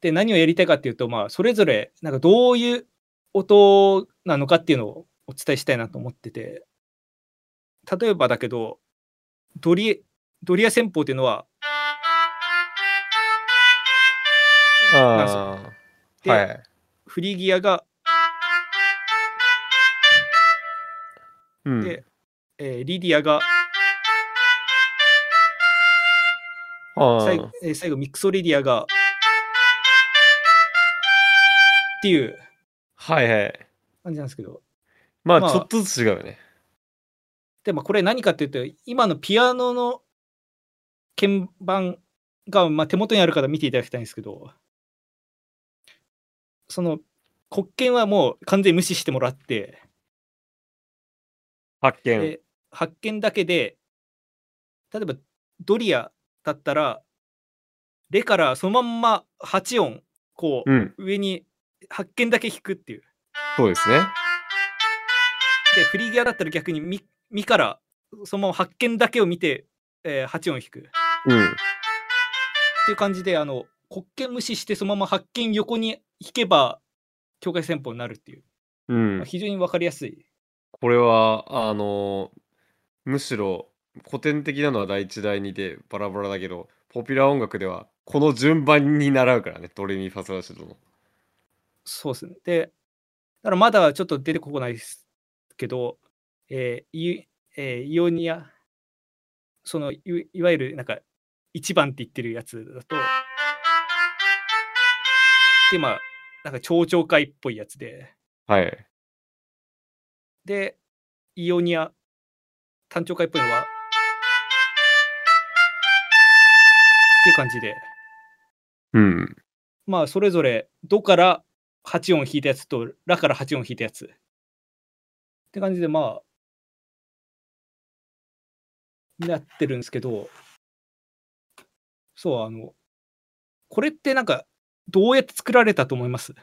て何をやりたいかっていうとまあそれぞれなんかどういう音なのかっていうのをお伝えしたいなと思ってて。例えばだけどドリドリア戦法っていうのはあであはいフリギアが、うん。でえーリディアがあ最後えー最後ミクソリディアがっていう。はいはい。感じなんですけど。まあまあ。ちょっとずつ違うよね。でもこれ何かっていうと今のピアノの鍵盤が、まあ、手元にある方見ていただきたいんですけどその黒鍵はもう完全に無視してもらって。発見。で発見だけで例えばドリアだったらレからそのまんま8音こううん。上に発見だけ弾くっていう。そうですね。でフリーギアだったら逆にミミからそのまま発見だけを見て、えー8音弾く。うん。っていう感じであの黒鍵無視してそのまま発見横に弾けば境界戦法になるっていう、うん。まあ非常に分かりやすい。これはあのむしろ古典的なのは第一第二でバラバラだけどポピュラー音楽ではこの順番に習うからねドレミファソラシドの。そうですね。でだからまだちょっと出てこないですけど、えーイえーイオニアそのいいわゆるなんか1番って言ってるやつだとでまあなんか蝶々会っぽいやつで。はい。でイオニア単調会っぽいのはっていう感じで。うん。まあそれぞれドから8音弾いたやつとラから8音弾いたやつ。って感じでまあなってるんですけど。そうあのこれってなんかどうやって作られたと思います？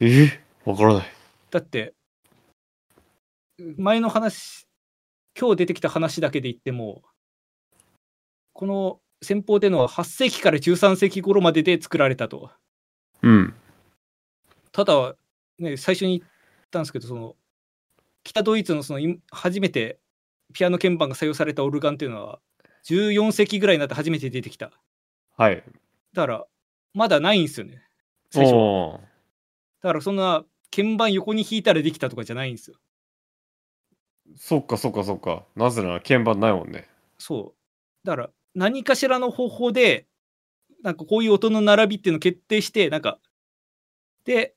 えわからない。だって前の話今日出てきた話だけで言ってもこの先方でのは8世紀から13世紀頃までで作られたとうん。ただ、ね、最初に言ったんですけどその北ドイツのそのい初めてピアノ鍵盤が採用されたオルガンっていうのは14世紀ぐらいになって初めて出てきたはい。だからまだないんですよね最初だからそんな鍵盤横に弾いたらできたとかじゃないんですよそっかそっかそっか。なぜなら鍵盤ないもんね。そう。だから、何かしらの方法で、なんかこういう音の並びっていうのを決定して、なんか、で、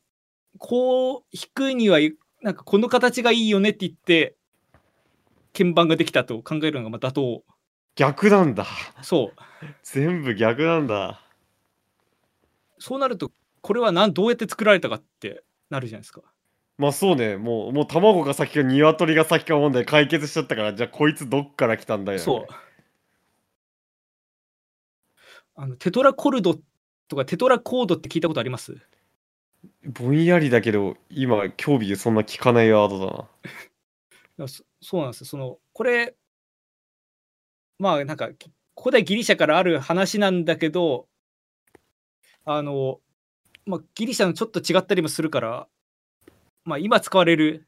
こう弾くには、なんかこの形がいいよねって言って、鍵盤ができたと考えるのがまあ妥当。逆なんだ。そう。全部逆なんだ。そうなると、これはなんどうやって作られたかってなるじゃないですか。まあそうね。もう、もう卵が先か鶏が先か問題解決しちゃったから、じゃあこいつどっから来たんだよ。そう。あのテトラコルドとかテトラコードって聞いたことあります？ぼんやりだけど、今、興味そんな聞かないワードだな。[laughs] そそうなんですよ。そのこれまあなんかき古代ギリシャからある話なんだけどあの、まあ、ギリシャのちょっと違ったりもするから、まあ、今使われる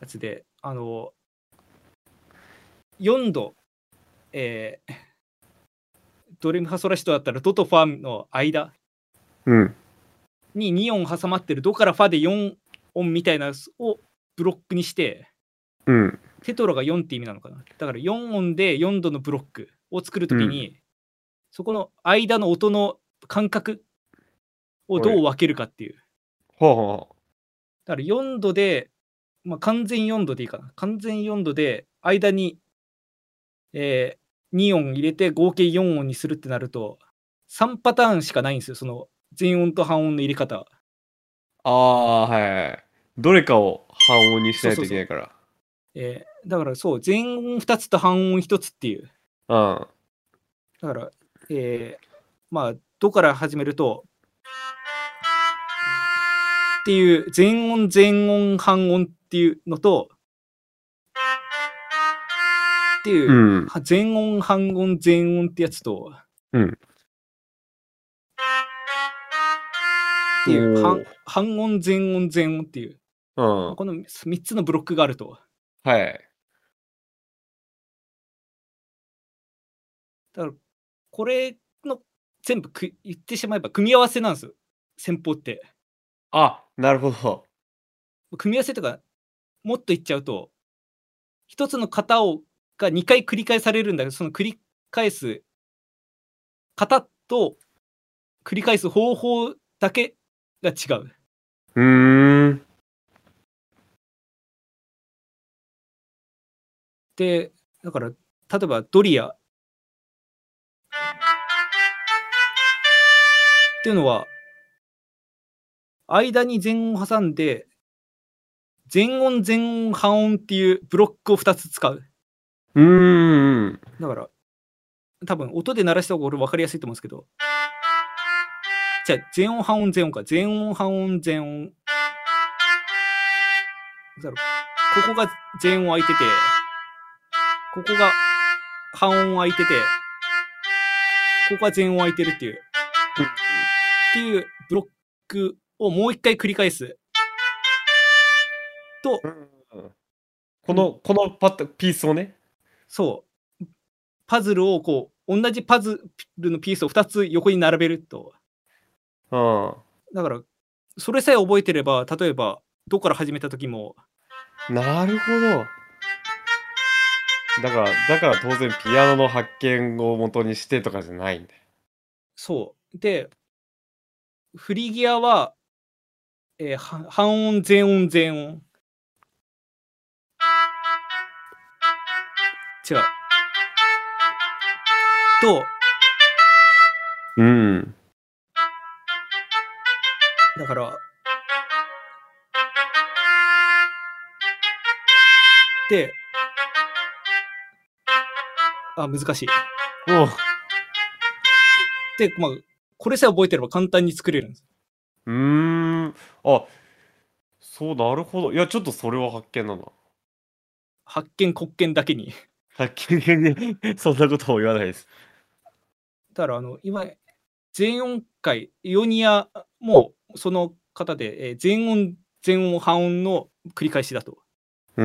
やつであの4度、えードレミファソラシドだったらドとファの間うん。に2音挟まってるドからファで4音みたいなをブロックにしてうん。テトラが4って意味なのかなだから4音で4度のブロックを作るときに、そこの間の音の間隔をどう分けるかっていう。はあはあ。だから4度で、まあ、完全4度でいいかな。完全4度で間に、えー2音入れて合計4音にするってなると3パターンしかないんですよ。その全音と半音の入れ方。ああ、はいはいはい。どれかを半音にしないといけないから。えーだからそう、全音2つと半音1つっていう。うん。だから、えーまあ、どから始めると、っていう、全音、全音、半音っていうのと、っていう、うん。は全音、半音、全音ってやつと、うんっていう、半半音、全音、全音っていう、うん。この3つのブロックがあると。はい。だから、これの全部く言ってしまえば組み合わせなんですよ、先方って。あ、なるほど。組み合わせとかもっと言っちゃうと一つの型をが2回繰り返されるんだけどその繰り返す型と繰り返す方法だけが違う。うーん。でだから例えばドリアっていうのは間に全音挟んで全音全音半音っていうブロックを2つ使う。うーん。だから、多分音で鳴らした方が俺分かりやすいと思うんですけど、じゃあ、全音半音全音か。全音半音全音。だからここが全音空いてて、ここが半音空いてて、ここが全音空いてるっていう、っていうブロックをもう一回繰り返す。と、この、このパッピースをね。そう、パズルをこう、同じパズルのピースを2つ横に並べると。うん。だから、それさえ覚えてれば、例えば、どこから始めた時も、なるほど。だから、だから当然ピアノの発見を元にしてとかじゃないんだよ。そう。で、フリギアは、えーは半音、全音、全音。違う。と、うん。だから、で、あ、難しい。おうで、まあ、これさえ覚えてれば簡単に作れるんです。うーん。あ、そう、なるほど。いや、ちょっとそれは発見だな。発見、国見だけに。発見で、[laughs] そんなことを言わないです。だから、あの、今、全音階、イオニアもその方で、えー全音、全音、半音の繰り返しだと。うー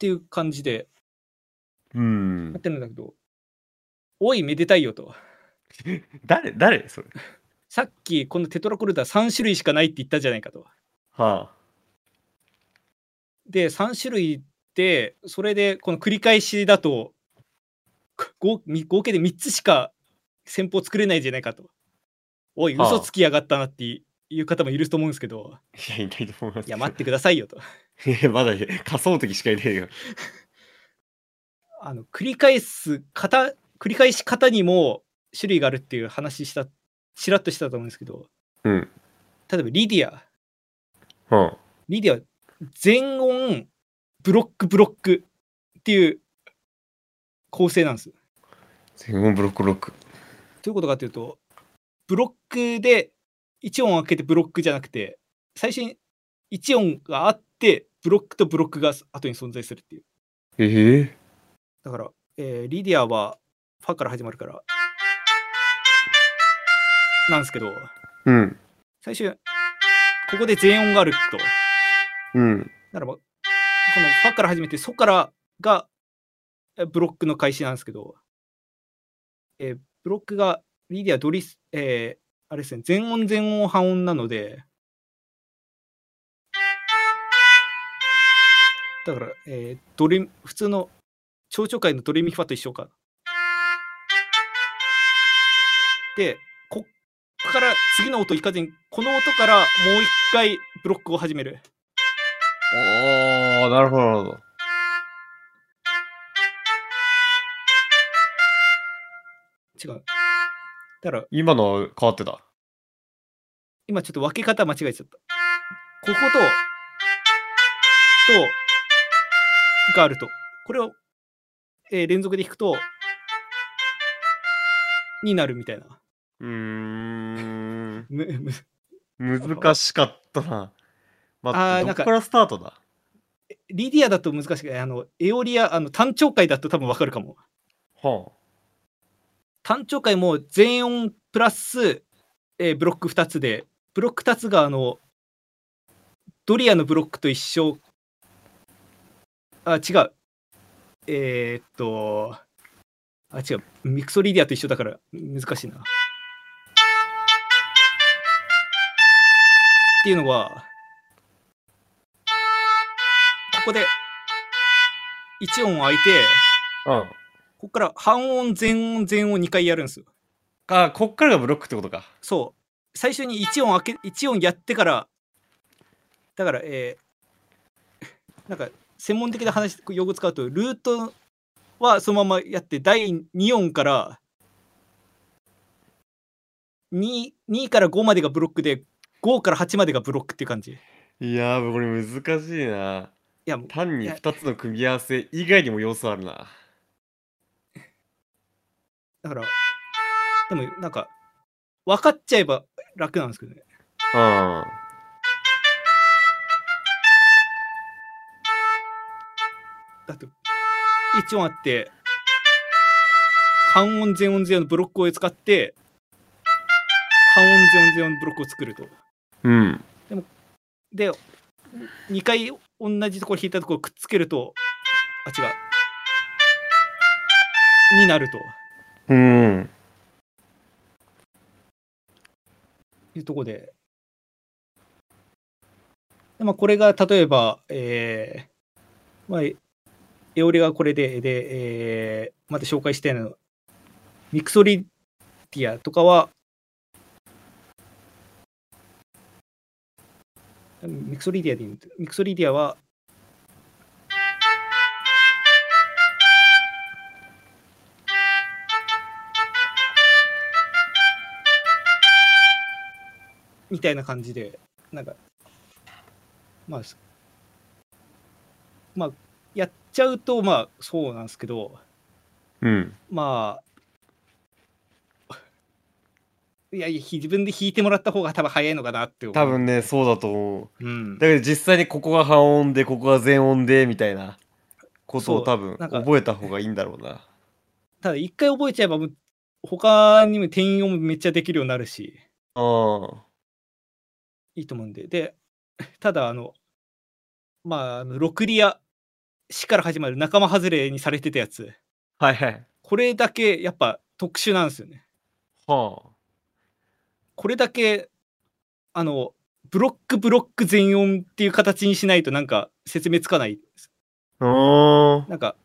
っていう感じでうんやっ。てるんだけど、おい、めでたいよと。[laughs] 誰誰それ？[laughs] さっきこのテトラコルダー3種類しかないって言ったじゃないかと。はで、3種類で、それでこの繰り返しだと、く合み合計で3つしか戦法作れないじゃないかと。おい、はあ嘘つきやがったなっていう方もいると思うんですけど、あ。いや、いないと思います。いや、待ってくださいよと。い [laughs] やまだ仮想敵しかいないよ。あの繰り返す方、繰り返し方にも種類があるっていう話した、ちらっとしたと思うんですけど、うん。例えばリディア。はリディアは全音ブロックブロックっていう構成なんです。あ。全音ブロックロック。どういうことかというと、ブロックで1音開けてブロックじゃなくて、最初に1音があって、ブロックとブロックが後に存在するっていう。ええだから、えーリディアはファから始まるから、なんですけど、うん。最初、ここで全音があると。うん。ならば、このファから始めて、ソからがえブロックの開始なんですけど、えーブロックがリディア、ドリス、えーあれですね、全音、全音、半音なので、だから、えードレミ普通の長調階のドレミファと一緒か。で、こっから次の音いかずに、この音からもう一回ブロックを始める。おー、なるほど、なるほど。違う。だから、今のは変わってた？今ちょっと分け方間違えちゃった。ここと、と、があると。これを、えー連続で弾くと、になるみたいな。うーん。むむ難しかったな。待って、あーなんかどこからスタートだ？リディアだと難しくあの、エオリア、あの単調階だと多分分かるかも。は単調階も全音プラス、えーブロック2つで、ブロック2つがあの、ドリアのブロックと一緒。あ、違う。えーっと、あ、違う。ミクソリディアと一緒だから難しいな。っていうのは、ここで1音空いて、あ。うん。ここから半音、全音、全音2回やるんですよ。あ、こっからがブロックってことか。そう。最初に1音開け、1音やってから、だから、えーなんか、専門的な話、用語使うと、ルートはそのままやって、第2音から、2, 2から5までがブロックで、5から8までがブロックっていう感じ。いいやー、これ難しいな。や、もう単にいや2つの組み合わせ以外にも要素あるな。だから、でも、なんか、分かっちゃえば楽なんですけどね。うん。だって1音あって半音全音全音のブロックを使って半音全音全音のブロックを作ると。うん。で2回同じところ弾いたところをくっつけるとあ違う。になると。うん。いうところで。で、まあ、これが例えば、えーまあ、エオレがこれで、で、えーまた紹介したようなミクソリティアとかは、ミクソリディアで言うとミクソリディアは、みたいな感じで、なんか、まあ、まあ、やっちゃうと、まあ、そうなんですけど、うん。まあ、いやいや、ひ自分で弾いてもらった方が多分早いのかなって。多分ね、そうだと思う。うんだ。けど実際にここが半音で、ここが全音で、みたいなことを多分覚えた方がいいんだろうな。ただ、一回覚えちゃえば、他にも転用もめっちゃできるようになるし、あいいと思うんで。で、ただ、あの、まあ、あのロクリア、死から始まる仲間外れにされてたやつ、あ。はいはい。これだけやっぱ特殊なんですよね。はこれだけ、あの、ブロックブロック全音っていう形にしないとなんか説明つかないです。あ。うん。なんか、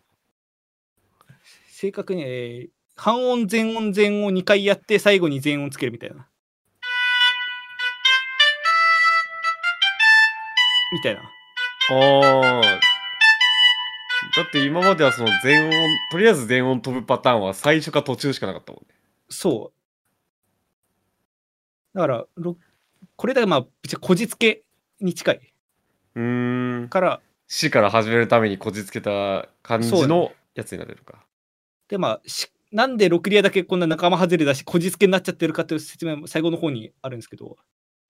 正確に、えー半音、全音、全音2回やって最後に全音つけるみたいな。みたいな。ああ。だって今まではその全音、とりあえず全音飛ぶパターンは最初か途中しかなかったもんね。そう。だから、ろこれだけまあ、こじつけに近いうーん。から、死から始めるためにこじつけた感じのやつになれるか。でまあ、しなんでロクリアだけこんな仲間外れだし、こじつけになっちゃってるかという説明も最後の方にあるんですけど、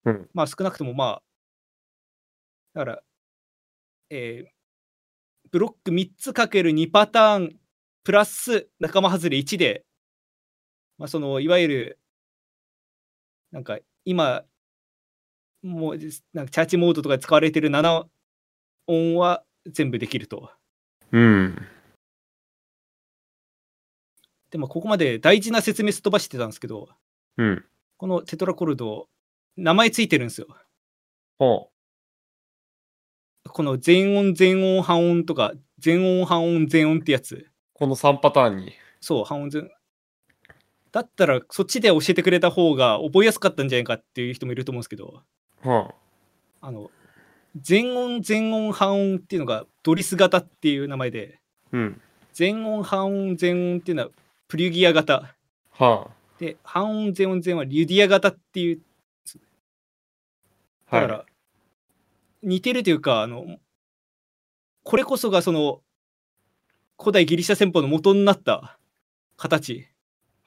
うんまあ少なくともまあ、だから、えーブロック3つかける2パターン、プラス仲間外れ1で、まあその、いわゆる、なんか今、もうなんかチャーチモードとかで使われてる7音は全部できると。うん。でもここまで大事な説明すっ飛ばしてたんですけど、うん。このテトラコルド、名前ついてるんですよ。ほこの全音、全音、半音とか、全音、半音、全音ってやつ。う。この3パターンに。そう、半音全。だったら、そっちで教えてくれた方が覚えやすかったんじゃないかっていう人もいると思うんですけど、はあの、全音、全音、半音っていうのがドリス型っていう名前で、あ。うん。全音、半音、全音っていうのはプリュギア型。はで、半音、全音、全音はリュディア型っていうあ。だから、似てるというか、あの、これこそがその、古代ギリシャ戦法の元になった形。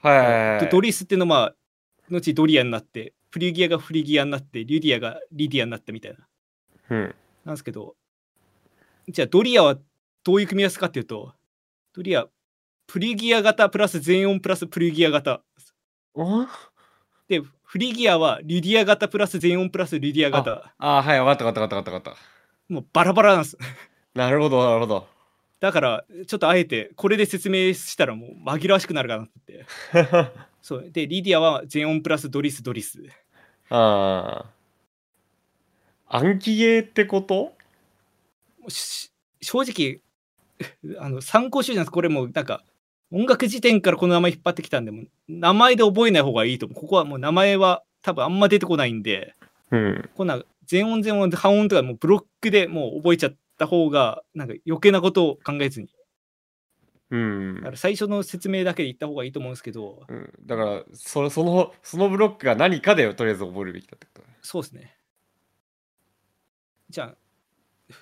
はい。ドドリスっていうのは、後ドリアになって、フリギアがフリギアになって、リュディアがリディアになったみたいな。うん。なんですけど、じゃあドリアはどういう組み合わせかっていうと、ドリア、プリギア型プラス全音プラスプリギア型。おで、フリギアはリュディア型プラス全音プラスリディア型。ああ、はい。わかったわかったわかったわかった。もうバラバラなんです。なるほど、なるほど。だから、ちょっとあえて、これで説明したらもう紛らわしくなるかなって。[laughs] そう。で、リディアは全音プラスドリス、ドリス。ああ。暗記ゲーってこと？し正直、[laughs] あの参考書じゃなくて、これもうなんか、音楽辞典からこの名前引っ張ってきたんで、もう名前で覚えない方がいいと思う。ここはもう名前は多分あんま出てこないんで、うん。こんな全音全音半音とかもうブロックでもう覚えちゃった方が、なんか余計なことを考えずに。うんだか。ら最初の説明だけで言った方がいいと思うんですけど、うん、だからそれそのそのブロックが何かでとりあえず覚えるべきだってことだねそうですね。じゃあ、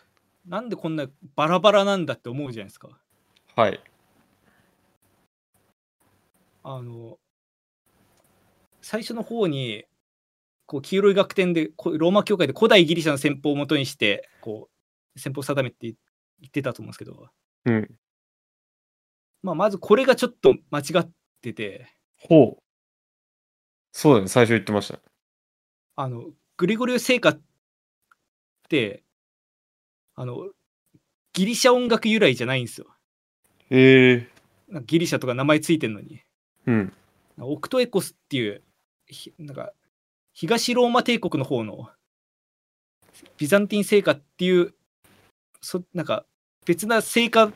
なんでこんなバラバラなんだって思うじゃないですか。はいあの、最初の方に、こう黄色い楽天で、こローマ教会で古代ギリシャの戦法をもとにして、こう、戦法を定めて言ってたと思うんですけど、うん。まあ、まずこれがちょっと間違ってて、ほう。そうだね最初言ってましたあの、グリゴリオ聖歌って、あの、ギリシャ音楽由来じゃないんですよ。へえなんかギリシャとか名前ついてるのに。うんオクトエコスっていう、ひなんか、東ローマ帝国の方のビザンティン聖歌っていう、そなんか別な聖歌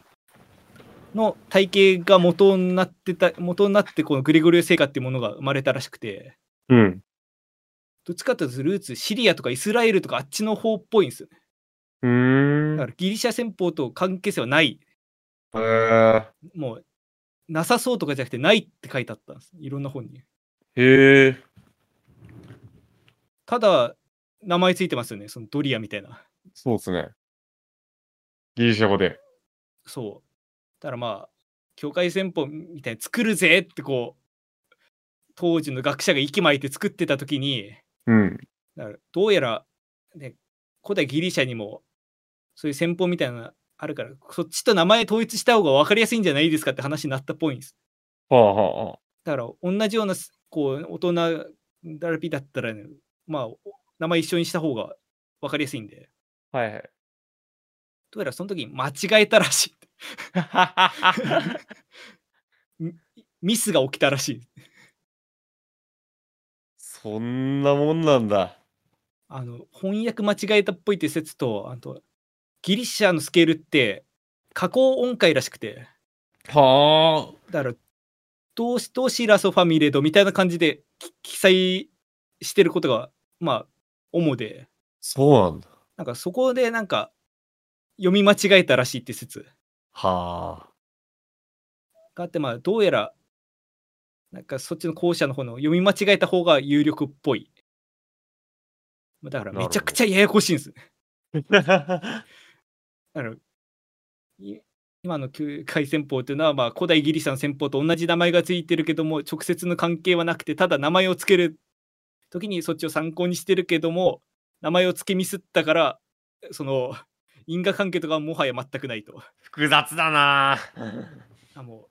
の体系が元になってた、元になってこのグリゴリオ聖歌っていうものが生まれたらしくて、うんどっちかというとルーツシリアとかイスラエルとかあっちの方っぽいんですよね。うーん。だからギリシャ戦法と関係性はない。へーもうなさそうとかじゃなくてないって書いてあったんです。いろんな本に。へえ。ただ名前ついてますよね。そのドリアみたいな。そうですね。ギリシャ語で。そう。だからまあ、境界戦法みたいに作るぜってこう、当時の学者が息巻いて作ってた時に、うん。だからどうやら、ね、古代ギリシャにもそういう戦法みたいなのあるから、そっちと名前統一した方が分かりやすいんじゃないですかって話になったっぽいんです。はあはあはあ。だから同じようなすこう大人だらびだったら、ね、まあお名前一緒にした方が分かりやすいんで、はいはい。どうやらその時に間違えたらしい。[laughs] ミミスが起きたらしい。そんなもんなんだ。あの翻訳間違えたっぽいって説と、あとギリシャのスケールって加工音階らしくて、はあ。だから、どうし、どうしラソファミレドみたいな感じでき記載してることが、まあ、主で、そうなんだ。なんかそこでなんか、読み間違えたらしいって説はあ。があって、まあ、どうやら、なんかそっちの後者の方の読み間違えた方が有力っぽい。まあだからめちゃくちゃややこしいんです。[laughs] だからい今の旧海戦法というのは、まあ、古代ギリシャの戦法と同じ名前がついてるけども直接の関係はなくてただ名前を付ける時にそっちを参考にしてるけども名前を付けミスったからその因果関係とかはもはや全くないと。複雑だな。あも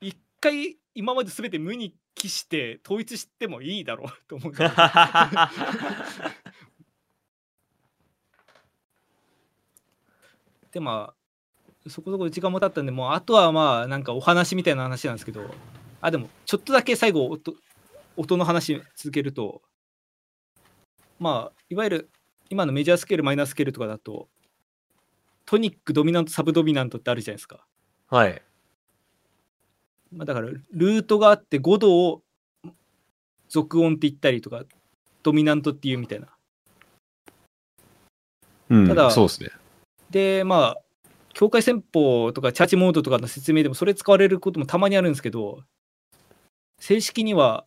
う一回今まで全て無に帰して統一してもいいだろうと思う [laughs] んだけどでまあそこそこ時間も経ったんでもうあとはまあなんかお話みたいな話なんですけどあでもちょっとだけ最後音音の話続けるとまあいわゆる今のメジャースケールマイナースケールとかだとトニックドミナントサブドミナントってあるじゃないですか。はい。まあ、だからルートがあって5度を属音って言ったりとかドミナントっていうみたいな。うん、ただそうですね。でまあ境界戦法とかチャーチモードとかの説明でもそれ使われることもたまにあるんですけど正式には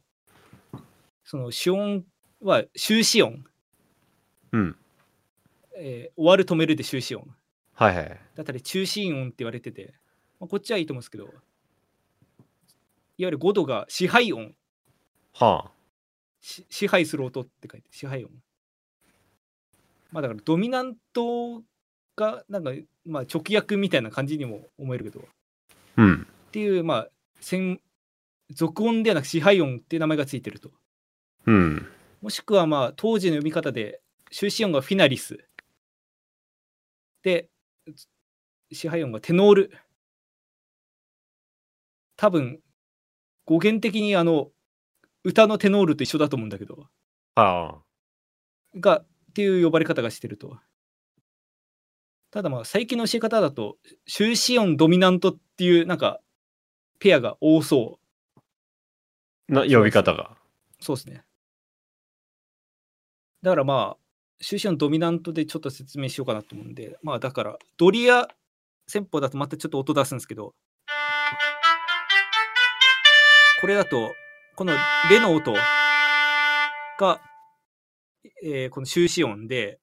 その主音は終止音、うん。えー終わる止めるで終止音。はいはい。だったり中心音って言われてて、まあ、こっちはいいと思うんですけどいわゆる5度が支配音。はし支配する音って書いて支配音。まあだからドミナントがなんかまあ直訳みたいな感じにも思えるけどっあ。うん。ていうまあ先属音ではなく支配音っていう名前がついてるとうん。もしくはまあ当時の読み方で終止音がフィナリスで支配音がテノール多分語源的にあの歌のテノールと一緒だと思うんだけどはがっていう呼ばれ方がしてると。ただまあ最近の教え方だと終止音ドミナントっていうなんかペアが多そあ。な、呼び方が。う。そうですね。だからまあ終止音ドミナントでちょっと説明しようかなと思うんでまあだからドリア戦法だとまたちょっと音出すんですけどこれだとこのレの音が、えーこの終止音で、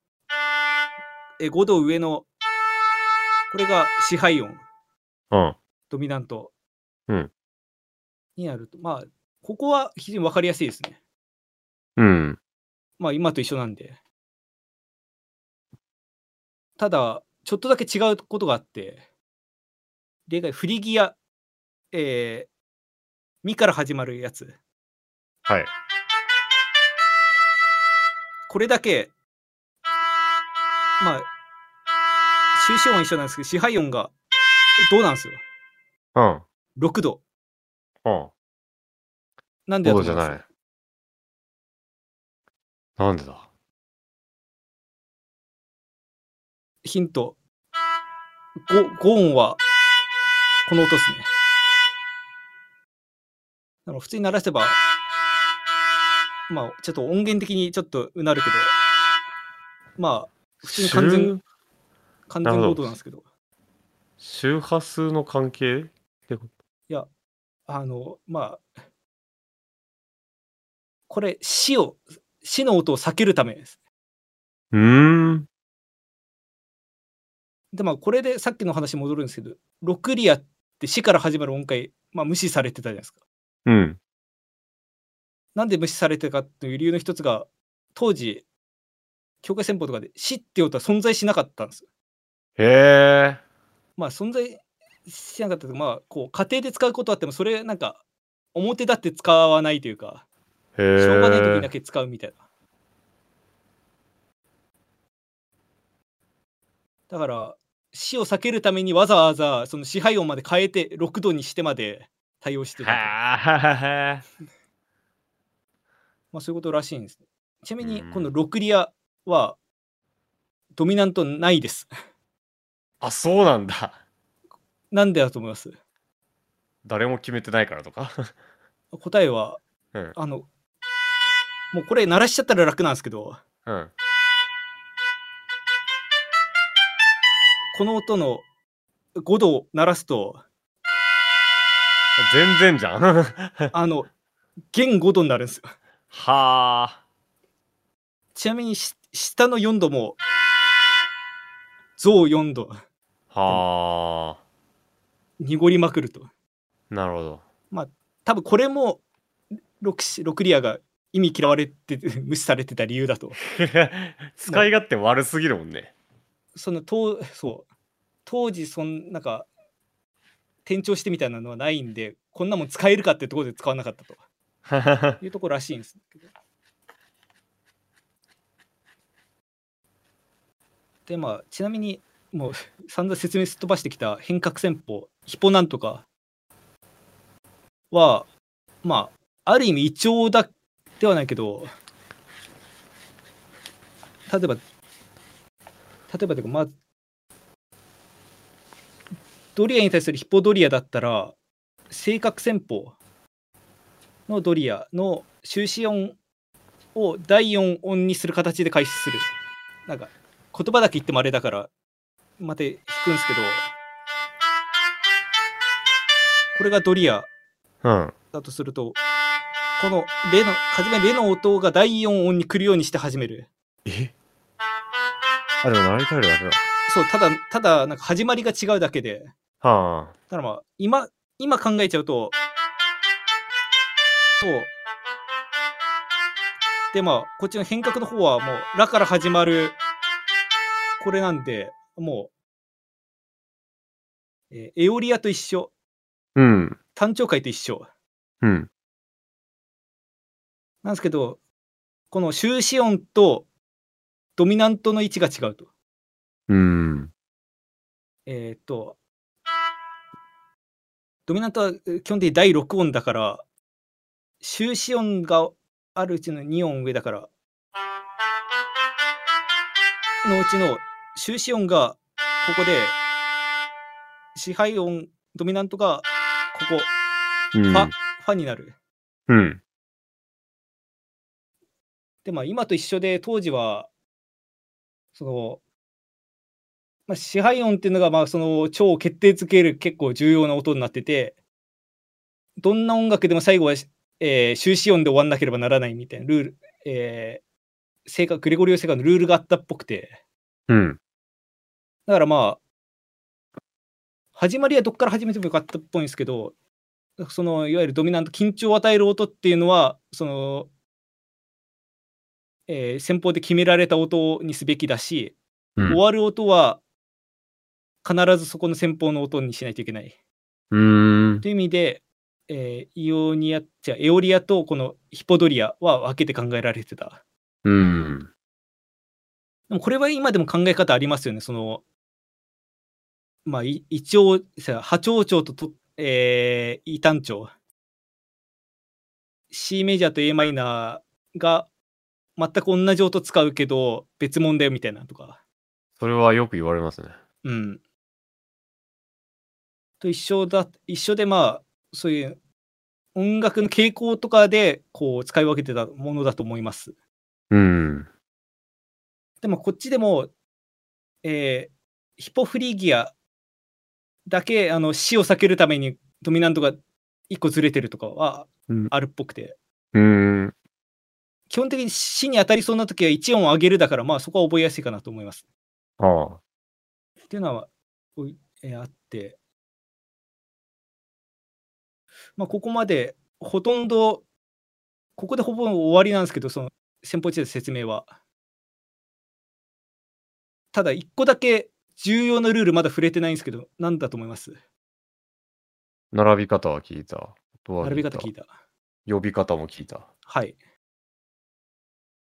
えー5度上のこれが支配音。うん。ドミナント。うん。になると、まあここは非常に分かりやすいですね。うん。まあ今と一緒なんで。ただちょっとだけ違うことがあって。例外フリギア。えー、ミから始まるやつ。はい。これだけ。まあ終止音は一緒なんですけど支配音がどうなんですよ？うん。6度。うん。なんでだ5度じゃと思います？ない。なんでだ？ヒント。5, 5音はこの音ですね。だから普通に鳴らせばまあちょっと音源的にちょっとうなるけど、まあ普通に完全周完全合同なんですけど、周波数の関係？ってことあの、まあ、これ死を、死の音を避けるためです。うーん。で、まあこれでさっきの話に戻るんですけど、ロクリアって死から始まる音階、まあ無視されてたじゃないですか。うん。なんで無視されてたかっていう理由の一つが、当時、境界戦法とかで死っていう音は存在しなかったんです。へえ。まあ存在しなかったというかまあこう家庭で使うことあってもそれなんか表立って使わないというかへえ。しょうがない時にだけ使うみたいなだから死を避けるためにわざわざその支配音まで変えて6度にしてまで対応してた。まあそういうことらしいんですちなみにうんこのロクリアはドミナントないですあ、そうなんだ。なんでだと思います？誰も決めてないからとか？[laughs] 答えはうん。あのもうこれ鳴らしちゃったら楽なんですけどうん。この音の5度を鳴らすと全然じゃん。は [laughs] あの弦5度になるんですよあ。ちなみにし下の4度も増4度はあ。濁りまくるとなるほど。多分これもロクシロクリアが意味嫌われて [laughs] 無視されてた理由だと [laughs] 使い勝手悪すぎるもんね。その当そう当時そんなんか転調してみたいなのはないんでこんなもん使えるかってところで使わなかったと [laughs] いうところらしいんですけどでまあちなみにもう散々説明すっ飛ばしてきた変革戦法ヒポなんとか。はまあある意味イチョウだではないけど例えば例えばというかまあドリアに対するヒポドリアだったら正確戦法のドリアの終止音を第4音にする形で開始する。なんか言葉だけ言ってもあれだからまた弾くんですけど。これがドリア。うん。だとするとこのレの初めレの音が第4音に来るようにして始める。え？あ、でも鳴り替えるだけだ。そうただただなんか始まりが違うだけで。はあ。ただまあ今今考えちゃうととでまあこっちの変革の方はもう「ラ」から始まる。これなんでもう、えーエオリアと一緒うん。単調会と一緒うん。なんですけどこの終止音とドミナントの位置が違うと。うん。えーっと、ドミナントはえー基本的に第6音だから、終止音があるうちの2音上だから、のうちの終止音がここで、支配音、ドミナントがここ、うん。ファ、ファになる。うん。で、まあ今と一緒で当時は、その、まあ、支配音っていうのがまあその超を決定づける結構重要な音になってて、どんな音楽でも最後は、えー終止音で終わんなければならないみたいなルール、えー、正確グレゴリオ正確のルールがあったっぽくて、うん。だからまあ、始まりはどっから始めてもよかったっぽいんですけど、そのいわゆるドミナント、緊張を与える音っていうのは、その、えー先方で決められた音にすべきだし、うん終わる音は必ずそこの先方の音にしないといけない。うーんという意味で、えーイオニア、じゃあエオリアとこのヒポドリアは分けて考えられてた。うん。でもこれは今でも考え方ありますよね。その、まあ、い一応、さ波長長とと、えー、異単調。C メジャーと a マイナーが全く同じ音使うけど別物だよみたいなとか。それはよく言われますね。うん。と一緒だ、一緒でまあ、そういう音楽の傾向とかでこう使い分けてたものだと思います。うん。でもこっちでも、えーヒポフリーギアだけあの死を避けるためにドミナントが1個ずれてるとかはうんあるっぽくて、うん。基本的に死に当たりそうな時は1音上げるだから、まあそこは覚えやすいかなと思います。ああ。っていうのは、えーあって、まあ、ここまでほとんど、ここでほぼ終わりなんですけど、その先方地で説明は。ただ、一個だけ重要なルールまだ触れてないんですけど、なんだと思います？並び方は聞いた。並び方聞いた。呼び方も聞いた。はい。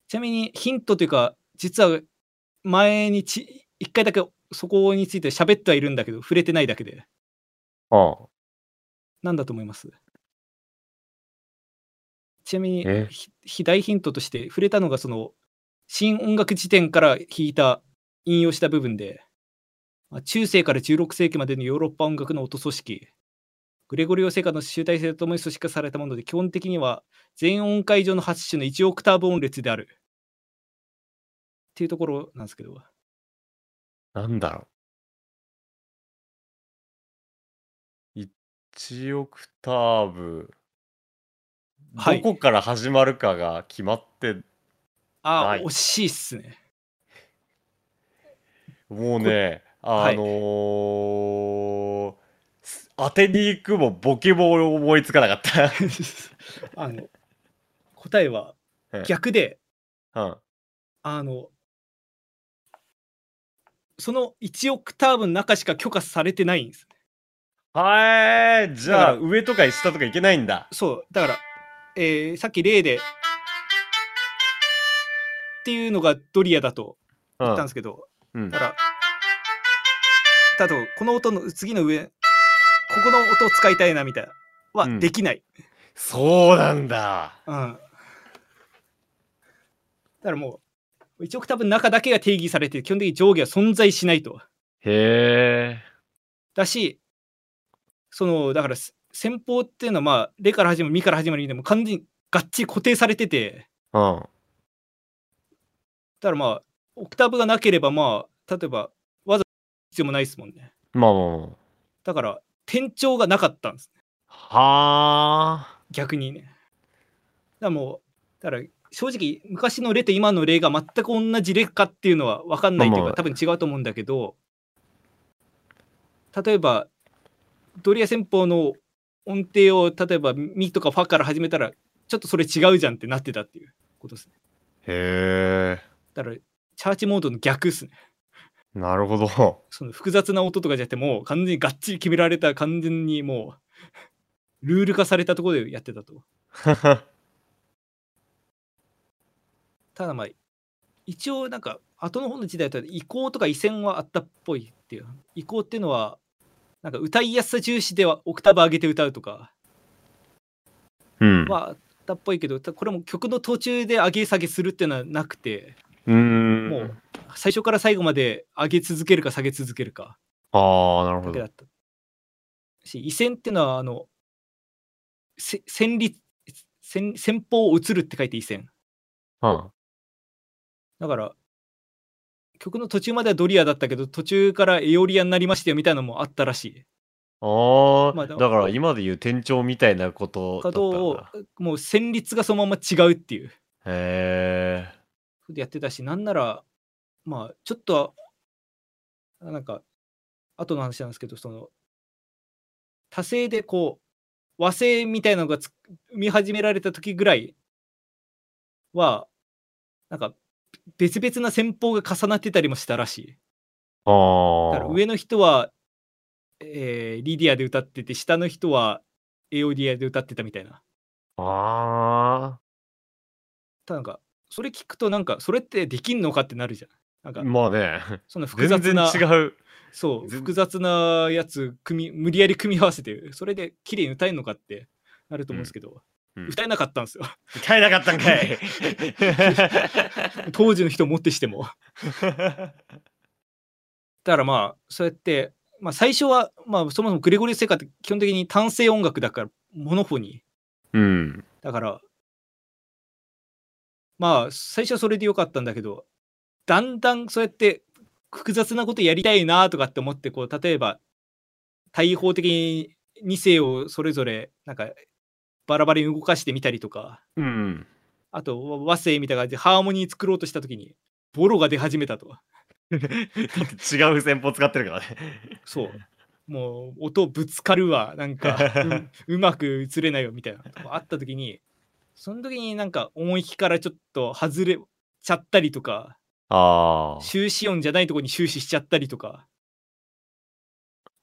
ちなみにヒントというか、実は前にち一回だけそこについて喋ってはいるんだけど、触れてないだけで。ああ。なんだと思います？ちなみにえ？ひひ大ヒントとして触れたのがその新音楽辞典から引いた引用した部分で、まあ中世から16世紀までのヨーロッパ音楽の音組織。グレゴリオ聖歌の集大成とともに組織化されたもので基本的には全音階上の8種の1オクターブ音列である。っていうところなんですけど。なんだろう。1オクターブ。はい。どこから始まるかが決まって、あはい。惜しいっすね。もうね、はいあのーす当てに行くもボケも思いつかなかった。[laughs] あの答えはうん逆でうん。あの、その1オクターブの中しか許可されてないんです。はい、じゃあ上とか下とかいけないんだ。そう、だから、えーさっき例で、っていうのがドリアだとうん。言ったんですけど、うんだから、だと、この音の次の上、ここの音を使いたいなみたいな、はうんできない。そうなんだ。うん。だからもう、1オクターブの中だけが定義されて、基本的に上下は存在しないと。へえ。だし、その、だから、す先方っていうのは、まあ、レから始まる、ミから始まるでも完全にがっちり固定されてて、うん。だからまあ、オクターブがなければ、まあ、例えば、必要もないですもんね。まあまあまだから、転調がなかったんです。あ。はあ。逆にね。だからもう、だから、正直、昔の例と今の例が全く同じ例かっていうのは分かんないというか、まあまあ多分違うと思うんだけど、例えば、ドリア戦法の音程を、例えば、ミとかファから始めたら、ちょっとそれ違うじゃんってなってたっていうことですね。へえ。だから、チャーチモードの逆っすね。なるほど。その複雑な音とかじゃなくて、もう完全にがっちり決められた、完全にもう、[laughs] ルール化されたところでやってたと。[laughs] ただまあ、一応なんか、後の方の時代だと移行とか移線はあったっぽいっていう。移行っていうのは、なんか歌いやすさ重視ではオクターブ上げて歌うとかうん。はあったっぽいけど、たこれも曲の途中で上げ下げするっていうのはなくて、うーん。もう最初から最後まで上げ続けるか下げ続けるかああ、なるほどだけだ。った。し、移線っていうのは、あの、せ戦律、戦先方を移るって書いて移線。うん。だから、曲の途中まではドリアだったけど、途中からエオリアになりましたよみたいなのもあったらしい。ああ、まあだから今で言う店長みたいなことだったんだ。もう旋律がそのまま違うっていうへえ。でやってたし、なんなら、まあ、ちょっと、なんか、後の話なんですけど、その、多声でこう、和声みたいなのがつ見始められた時ぐらいは、なんか、別々な戦法が重なってたりもしたらしい。ああ。だから上の人は、えーリディアで歌ってて、下の人はエオディアで歌ってたみたいな。あただなんか、それ聞くとなんか、それってできんのかってなるじゃん。なんあ。か、まあね。その複全然雑な、違う。そう、全複雑なやつ組み、無理やり組み合わせて、それで綺麗に歌えるのかってなると思うんですけど、うん歌えなかったんですよ。歌えなかったんかい。[laughs] 当時の人をもってしても。だからまあ、そうやって、まあ最初は、まあそもそもグレゴリー聖歌って基本的に単声音楽だから、モノフォニー。うん。だから、まあ、最初はそれでよかったんだけど、だんだんそうやって複雑なことやりたいなとかって思って、こう、例えば、対方的に2世をそれぞれ、なんか、バラバラに動かしてみたりとか、うん。あと、和声みたいな感じでハーモニー作ろうとしたときに、ボロが出始めたと。違う戦法使ってるからね。そう。もう音ぶつかるわなんか [laughs] ううまく映れないよみたいなとこあった時にその時になんか音域からちょっと外れちゃったりとかああ。終止音じゃないとこに終始しちゃったりとか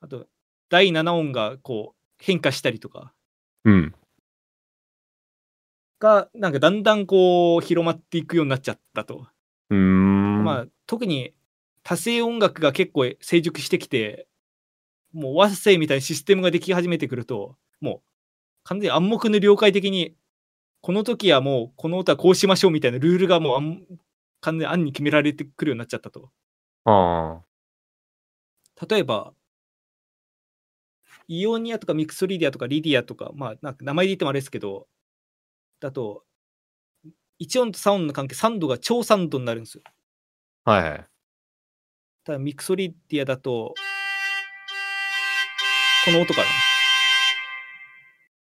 あと第7音がこう変化したりとかうん。がなんかだんだんこう広まっていくようになっちゃったと。うーん。まあ特に多声音楽が結構成熟してきてもう和声みたいなシステムができ始めてくるともう完全に暗黙の了解的にこの時はもうこの歌はこうしましょうみたいなルールがもう暗完全に暗に決められてくるようになっちゃったと。あ例えばイオニアとかミクソリディアとかリディアとかまあなんか名前で言ってもあれですけどだと1音と3音の関係3度が長3度になるんですよ。あ。はいはい。ただミクソリディアだと、この音かな。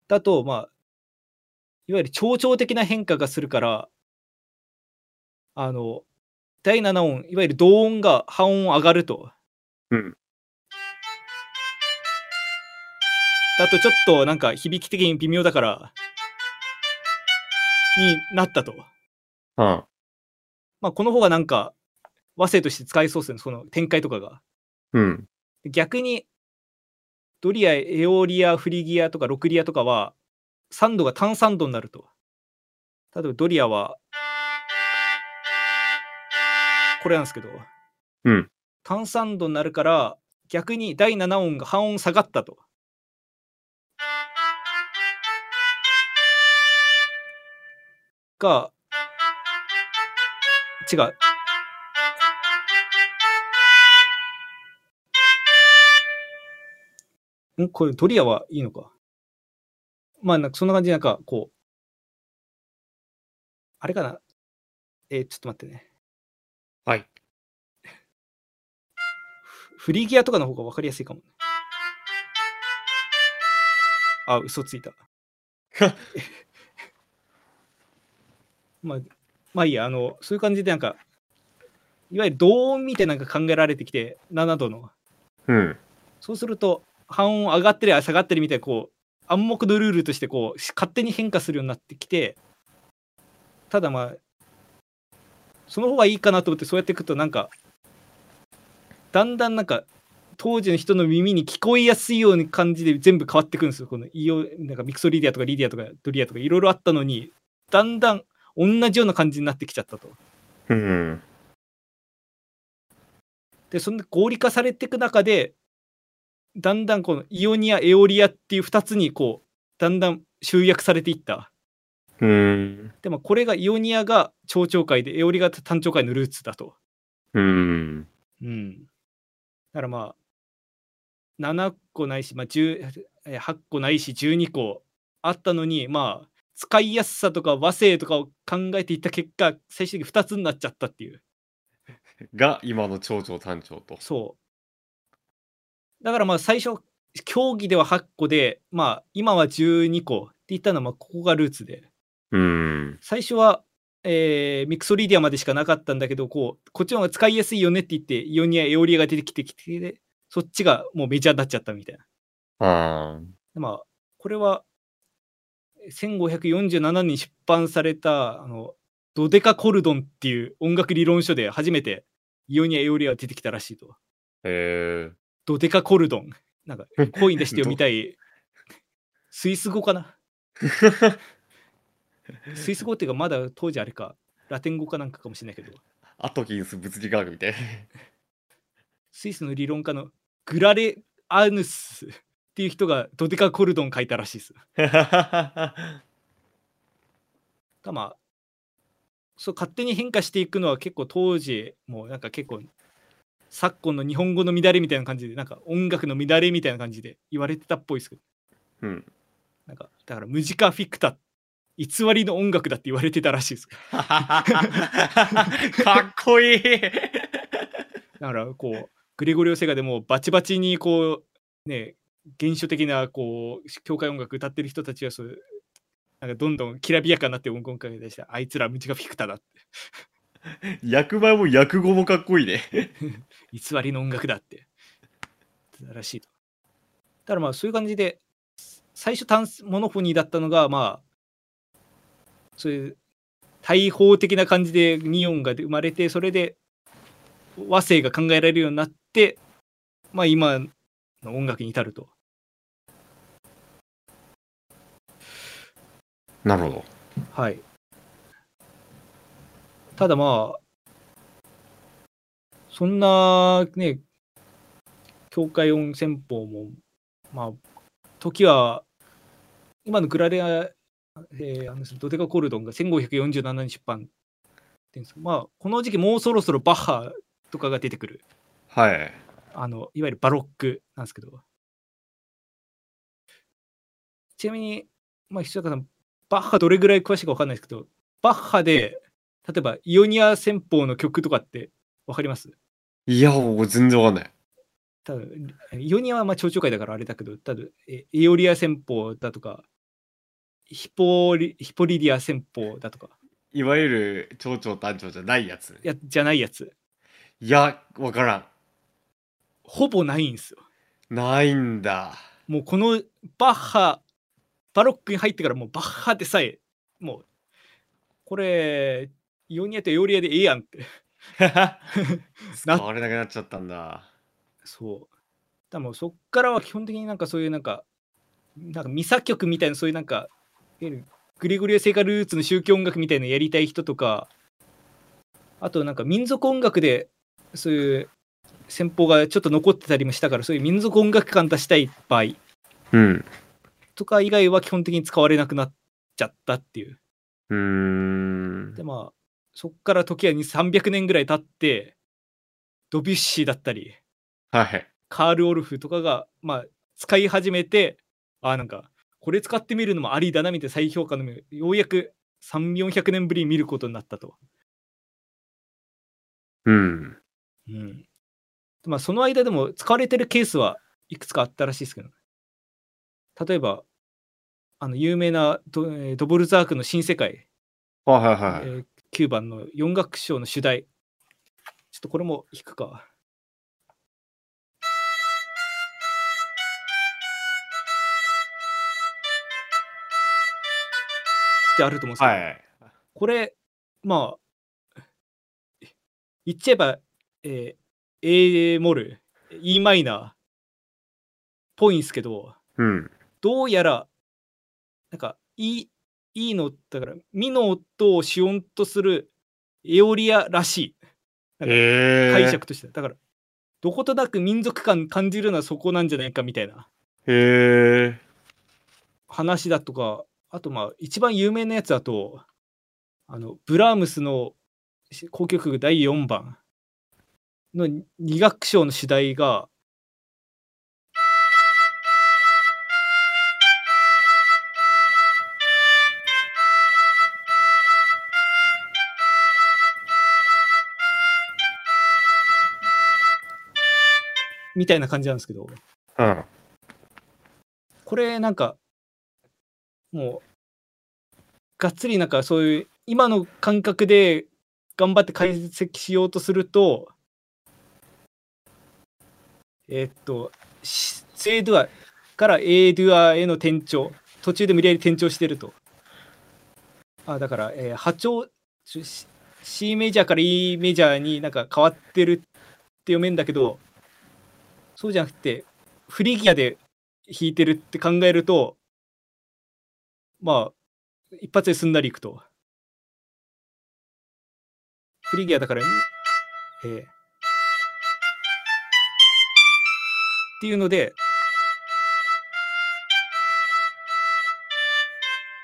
だと、まあ、いわゆる超々的な変化がするから、あの、第7音、いわゆる同音が半音上がると。うん。だとちょっとなんか響き的に微妙だから、になったと。うん。まあ、この方がなんか和声として使えそうですね、その展開とかが。うん。逆にドリア、エオリア、フリギアとかロクリアとかは3度が単3度になると。例えばドリアはこれなんですけど、うん単3度になるから逆に第7音が半音下がったと。が違う。ん？これドリアはいいのか？まあ、なんかそんな感じで、なんかこう、あれかな？えーちょっと待ってね。はい。フフリギアとかの方が分かりやすいかも。あ、嘘ついた。[laughs] まあ、まあいいや、あの、そういう感じでなんか、いわゆる同音みたいなのが考えられてきて、7度の。うん。そうすると、半音上がったり下がったりみたいな、こう、暗黙のルールとして、こう、し勝手に変化するようになってきて、ただまあ、その方がいいかなと思って、そうやっていくと、なんか、だんだんなんか、当時の人の耳に聞こえやすいような感じで全部変わってくるんですよ。このイオなんかミクソリディアとかリディアとかドリアとかいろいろあったのに、だんだん同じような感じになってきちゃったと。うん。で、そんな合理化されていく中で、だんだんこのイオニア、エオリアっていう2つにこう、だんだん集約されていった。うん。でもこれがイオニアが長調会で、エオリアが単調会のルーツだと。うん。うん。だからまあ、7個ないし、まあ、10えー8個ないし12個あったのに、まあ、使いやすさとか和声とかを考えていった結果、最終的に2つになっちゃったっていう。[laughs] が、今の長調短調と。そう。だからまあ最初、競技では8個で、まあ今は12個って言ったのはまあここがルーツで、うん。最初は、えーミクソリディアまでしかなかったんだけど、こう、こっちの方が使いやすいよねって言って、イオニア、エオリアが出てきてきて、そっちがもうメジャーになっちゃったみたいな。あでまあ、これは、1547年に出版された、あの、ドデカコルドンっていう音楽理論書で初めてイオニア、エオリアが出てきたらしいと。へえ。ドデカコルドン。なんか、コイン出して読みたい。スイス語かな？[laughs] スイス語っていうか、まだ当時あれか、ラテン語かなんかかもしれないけど、アトキンス物理学みたい。スイスの理論家のグラレアヌスっていう人がドデカコルドン書いたらしいです。[laughs] がまあ、そう勝手に変化していくのは結構当時、もうなんか結構、昨今の日本語の乱れみたいな感じで、なんか音楽の乱れみたいな感じで言われてたっぽいですけど、うん。なんかだからムジカフィクタ偽りの音楽だって言われてたらしいです [laughs] かっこいい。だからこうグレゴリオ・セガでもバチバチにこうね原初的なこう教会音楽歌ってる人たちはそうなんかどんどんきらびやかになって音楽会出してあいつらムジカフィクタだって役前も役後もかっこいいね。偽りの音楽だって。らしいと。だからまあそういう感じで最初タンスモノフォニーだったのがまあそういう大砲的な感じでニオンが生まれてそれで和声が考えられるようになってまあ今の音楽に至ると。なるほど。はいただまあそんなね教会音戦法もまあ時は今のグラレア、えー、あのドデカコルドンが1547年出版。ってんです。まあこの時期もうそろそろバッハとかが出てくる。はい。あのいわゆるバロックなんですけど。ちなみにまあ石坂さんバッハどれぐらい詳しいか分かんないですけどバッハで例えばイオニア戦法の曲とかって分かります？いやもう全然わかんない。多分イオニアはまあ蝶々会だからあれだけど多分エエオリア戦法だとかヒポリヒポリディア戦法だとか。いわゆる蝶々単調じゃないやついやじゃないやつ。いやわからん。ほぼないんですよ。ないんだ。もうこのバッハバロックに入ってからもうバッハでさえもうこれイオニアとエオリアでええやんって使われなくなっちゃったんだそうでもそっからは基本的になんかそういうなんかなんかミサ曲みたいなそういうなんかグリゴリア聖火ルーツの宗教音楽みたいなやりたい人とかあとなんか民族音楽でそういう戦法がちょっと残ってたりもしたからそういう民族音楽感出したい場合うんとか以外は基本的に使われなくなっちゃったっていううんでまあそっから時は300年ぐらい経ってドビュッシーだったりはいカール・オルフとかが、まあ、使い始めてあなんかこれ使ってみるのもありだなみたいな再評価の目ようやく3400年ぶりに見ることになったと。うん。うん。まあ、その間でも使われてるケースはいくつかあったらしいですけど、例えばあの有名なドえードボルザークの新世界、はいはいはい、えー9番の4楽章の主題。ちょっとこれも弾くか。ってあると思うんですけど、はいこれ、まあ、言っちゃえば、えー、A モル、E マイナーっぽいんですけど、うんどうやら、なんか、いい、いいの、だから、ミの音を子音とするエオリアらしい。解釈として。だから、どことなく民族感感じるのはそこなんじゃないかみたいなへえ話だとか、あと、まあ、一番有名なやつだと、あの、ブラームスの交響曲第4番の2楽章の主題が、みたいな感じなんですけど、うん。これなんか、もう、がっつりなんかそういう、今の感覚で頑張って解析しようとすると、えーっと、しセードゥアからエードゥアへの転調、途中で無理やり転調してると。あだから、えー波長、し C メジャーから E メジャーになんか変わってるって読めんだけど、そうじゃなくて、フリギアで弾いてるって考えると、まあ、一発ですんなりいくと。フリギアだから、えーっていうので、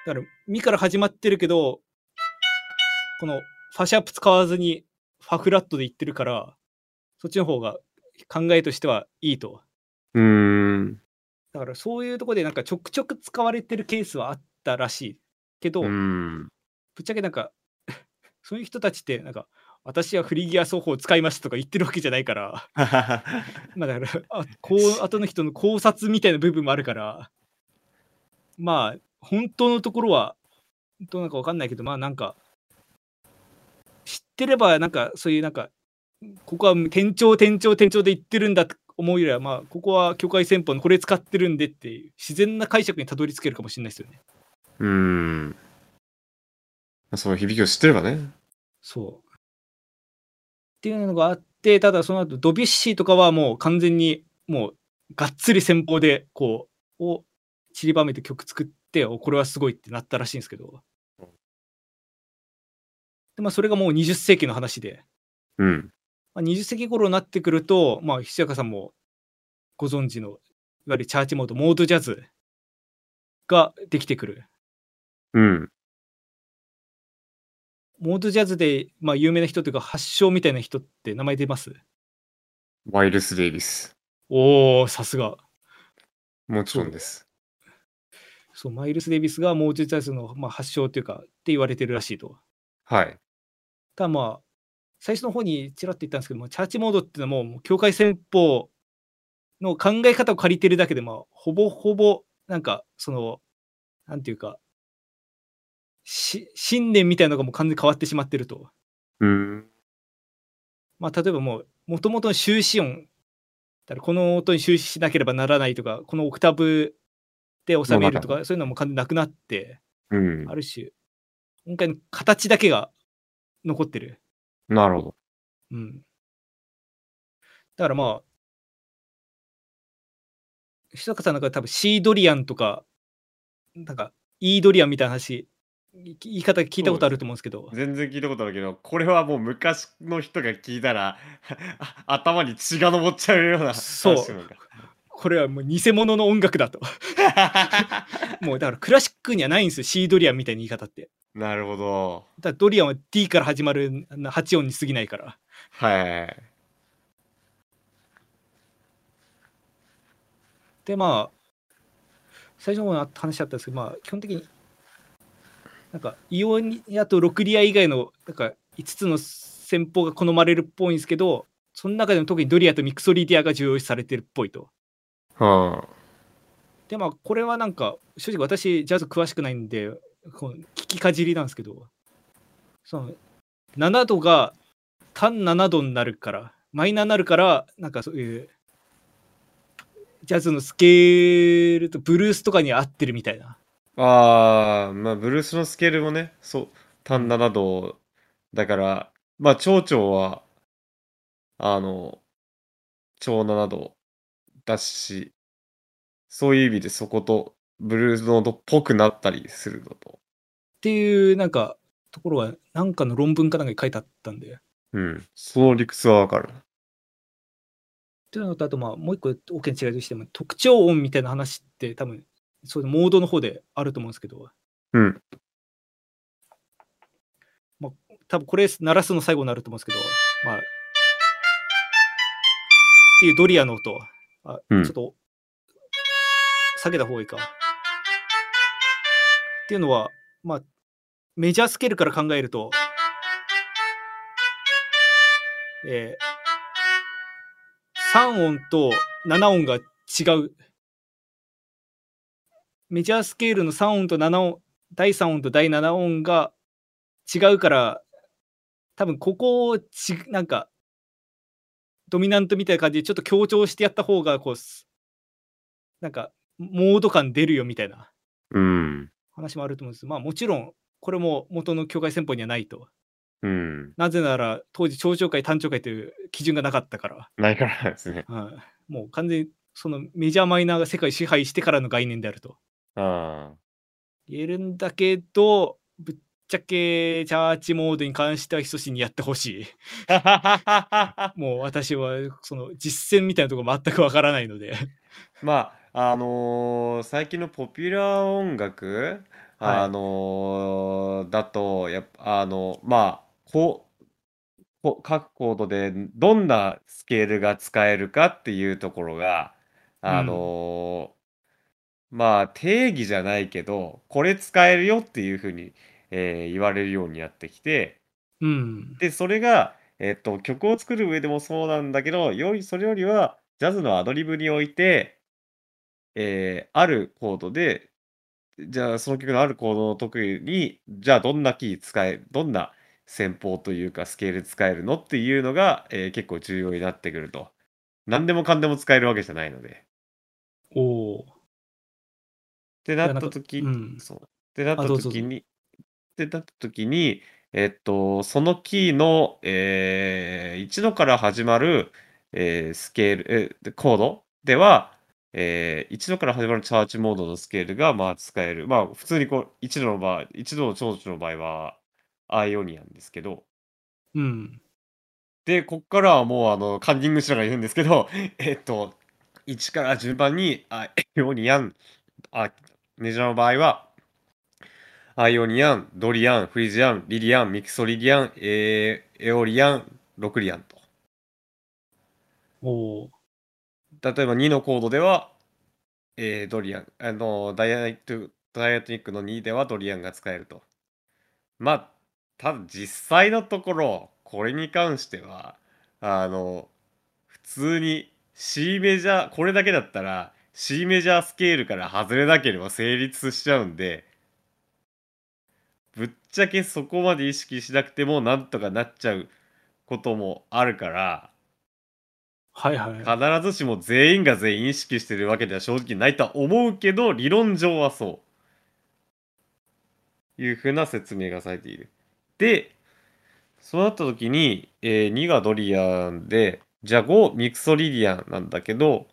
だから、ミから始まってるけど、このファシャープ使わずにファフラットでいってるから、そっちの方が考えとしてはいいと。うーんだからそういうとこでなんかちょくちょく使われてるケースはあったらしいけど、うーん。ぶっちゃけなんか [laughs] そういう人たちってなんか私はフリーギア奏法を使いましたとか言ってるわけじゃないから [laughs] まあだからあこう後の人の考察みたいな部分もあるからまあ本当のところはどうなのか分かんないけどまあなんか知ってればなんかそういうなんかここは店長店長店長で言ってるんだと思うよりはまあここは境界戦法のこれ使ってるんでっていう自然な解釈にたどり着けるかもしれないですよね。うーん。その響きを知ってればね。そう。っていうのがあって、ただその後ドビュッシーとかはもう完全にもうがっつり戦法でこう、を散りばめて曲作って、おこれはすごいってなったらしいんですけど。でまあそれがもう20世紀の話で、うん。まあ、20世紀頃になってくると、まあ、ひしやかさんもご存知の、いわゆるチャーチモード、モードジャズができてくる。うん。モードジャズで、まあ、有名な人というか発祥みたいな人って名前出ます？ワイルス・デイビス。おー、さすが。もちろんです。そう、マイルス・デイビスがモードジャズの、まあ、発祥というか、って言われてるらしいと。はい。ただまあ、最初の方にちらっと言ったんですけども、チャーチモードっていうのはもう、境界戦法の考え方を借りてるだけで、まあ、ほぼほぼ、なんか、その、なんていうか、し信念みたいなのがもう完全に変わってしまってると。うーん。まあ、例えばもう、もともとの終止音、だからこの音に終止しなければならないとか、このオクターブで収めるとのか、そういうのはもう完全になくなって、うんあ。る種、今回の形だけが残ってる。なるほど。うん。だからまあ、久坂さんなんか多分シードリアンとか、なんか、イードリアンみたいな話、い言い方聞いたことあると思うんですけど、全然聞いたことあるけど、これはもう昔の人が聞いたら、あ [laughs] 頭に血が上っちゃうようなそうこれはもう偽物の音楽だと。[laughs] もうだからクラシックにはないんですよ、シードリアンみたいな言い方って。なるほど。だドリアンは D から始まる8音に過ぎないから。はい。でまあ最初の話あったんですけどまあ基本的になんかイオニアとロクリア以外のなんか5つの戦法が好まれるっぽいんですけどその中でも特にドリアとミクソリディアが重要視されてるっぽいと。はあ。でまあこれはなんか正直私ジャズ詳しくないんでこの聞きかじりなんですけど。その7度が単7度になるからマイナーになるからなんかそういうジャズのスケールとブルースとかに合ってるみたいな。ああ、まあ、ブルースのスケールもね、そう、単7度だから、まあ、長調は、あの、長7度だし、そういう意味でそこと、ブルースノートっぽくなったりするのと。っていうなんかところはなんかの論文かなんかに書いてあったんで。っうん。その理屈はわかる。ていうのとあとまあもう一個大きな違いとしても特徴音みたいな話って多分そういうモードの方であると思うんですけどうん。多分これ鳴らすの最後になると思うんですけどまあっていうドリアの音あ、うんちょっと下げた方がいいかっていうのはまあメジャースケールから考えるとえー、3音と7音が違うメジャースケールの3音と7音第3音と第7音が違うから多分ここをちなんかドミナントみたいな感じでちょっと強調してやった方がこうなんかモード感出るよみたいなうん。話もあると思うんです。まあもちろんこれも元の境界戦法にはないと。うん。なぜなら当時長調会単調会という基準がなかったから、ないからですね。はい、もう完全にそのメジャーマイナーが世界支配してからの概念であると。あ言えるんだけどぶっちゃけチャーチモードに関してはひそしにやってほしい。あ。[laughs] もう私はその実践みたいなところ全くわからないので。まあ、あのー最近のポピュラー音楽、はいあのーだと、やっぱ、あの、まあ、こう、こ各コードでどんなスケールが使えるかっていうところが、あのまあ、定義じゃないけど、これ使えるよっていう風に、えー言われるようになってきて、うん。で、それが、えっと、曲を作る上でもそうなんだけど、よりそれよりは、ジャズのアドリブにおいて、えーあるコードで、じゃあ、その曲のあるコードの得意に、じゃあ、どんなキー使えどんな戦法というか、スケール使えるのっていうのが、えー結構重要になってくると。何でもかんでも使えるわけじゃないので。おお。ってなっいやなんかた時うんそう。ってなったあどうぞどうぞ時にってなった時に、えっと、そのキーの、えー、1のから始まる、えースケール、えーコードでは、えー、1のから始まるチャーチモードのスケールが、まあ、使える。まあ、普通にこう、1度の場合、1度の長所の場合は、アイオニアンですけど、うん。で、こっからはもう、あの、カンニングしながら言うんですけど、[laughs] えっと、1から順番に、アイオニアン、あ、メジャーの場合は、アイオニアン、ドリアン、フリジアン、リリアン、ミクソリリアン、エーエオリアン、ロクリアンと。おお。例えば2のコードでは、えードリアン、あの、ダイアト、ダイアトニックの2ではドリアンが使えると。まあ、ただ実際のところ、これに関しては、あの、普通に C メジャー、これだけだったら C メジャースケールから外れなければ成立しちゃうんで、ぶっちゃけそこまで意識しなくてもなんとかなっちゃうこともあるから、はいはい。必ずしも全員が全員意識してるわけでは正直ないとは思うけど、理論上はそう。いうふうな説明がされている。で、そうなった時に、えー2がドリアンで、じゃあ5ミクソリディアンなんだけど、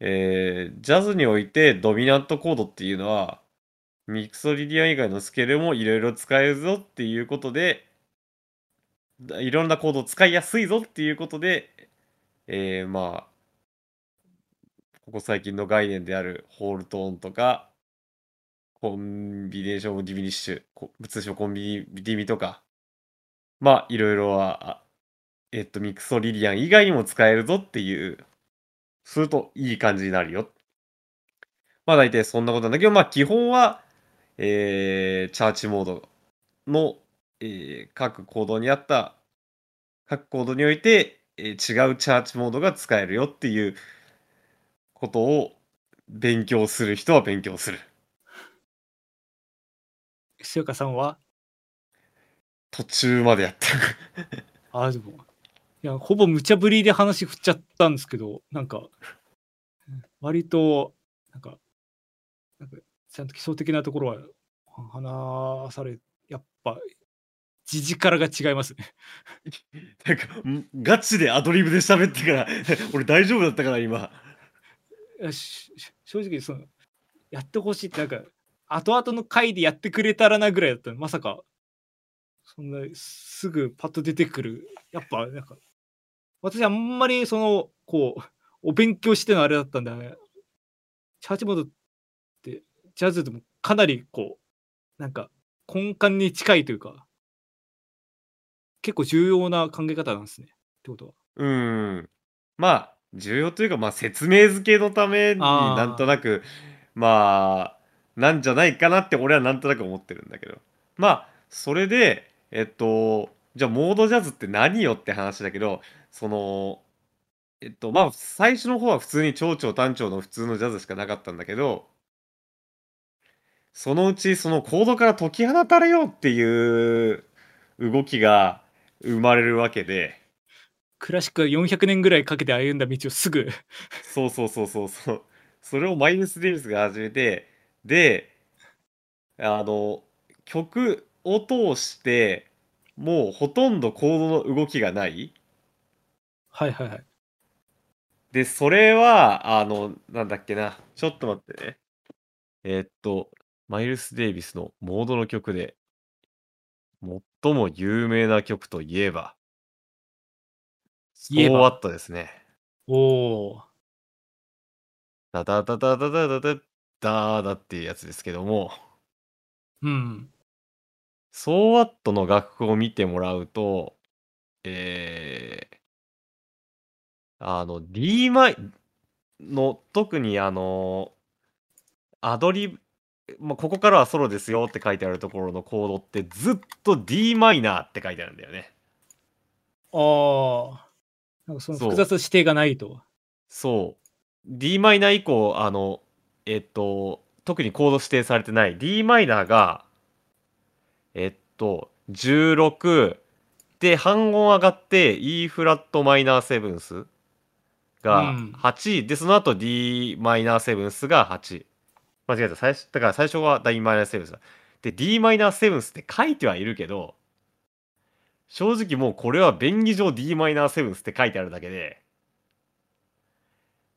えージャズにおいてドミナントコードっていうのは、ミクソリディアン以外のスケールもいろいろ使えるぞっていうことで、いろんなコードを使いやすいぞっていうことで、えーまあ、ここ最近の概念であるホールトーンとか、コンビネーションディミニッシュ、こ通称コンビニディミとか、まあ、いろいろは、えっと、ミクソリリアン以外にも使えるぞっていう、するといい感じになるよ。まあ、大体そんなことなんだけど、まあ、基本は、えー、チャーチモードの、えー各コードにあった、各コードにおいて、えー違うチャーチモードが使えるよっていうことを勉強する人は勉強する。塩川さんは？途中までやった。[laughs] あ、でも、いや、ほぼ無茶ぶりで話振っちゃったんですけど、なんか、割と、なんか、なんかちゃんと基礎的なところは話され、やっぱ、字力が違いますね。[laughs] なんか、ん？ガチでアドリブで喋ってから、[laughs] 俺大丈夫だったから今。正直そのやってほしいってなんか後々の回でやってくれたらなぐらいだったのまさかそんなすぐパッと出てくるやっぱなんか私あんまりそのこうお勉強してのあれだったんだねチャーチモードってジャズでもかなりこうなんか根幹に近いというか結構重要な考え方なんですねってことはうん。まあ、重要というか、まあ、説明付けのためになんとなく、まあ、なんじゃないかなって俺はなんとなく思ってるんだけど。まあ、それで、えっと、じゃあ、モードジャズって何よって話だけど、その、えっと、まあ、最初の方は普通に長調短調の普通のジャズしかなかったんだけど、そのうちそのコードから解き放たれようっていう動きが生まれるわけで、クラシックが400年ぐらいかけて歩んだ道をすぐそうそうそうそうそう。それをマイルス・デイビスが始めて、で、あの、曲を通して、もうほとんどコードの動きがない。はいはいはいで、それは、あの、なんだっけな。ちょっと待ってね。えーっと、マイルス・デイビスのモードの曲で、最も有名な曲といえば、言えば So What ですね。おおダダダダダダダダダっていうやつですけども、うん。So What の楽譜を見てもらうと、えー、あの、D マイの、特にあの、アドリブ、まあ、ここからはソロですよって書いてあるところのコードってずっと d マイナーって書いてあるんだよね。ああ。なんかその複雑な指定がないと。そう。d マイナー以降、あの、えっと、特にコード指定されてない d マイナーが、えっと、16で半音上がって e フラットマイナーセブンスがうん8、で、その後 d マイナーセブンスが8。間違えた。最初、だから最初は d マイナーセブンスだ。で、d マイナーセブンスって書いてはいるけど、正直もうこれは便宜上 d マイナーセブンスって書いてあるだけで、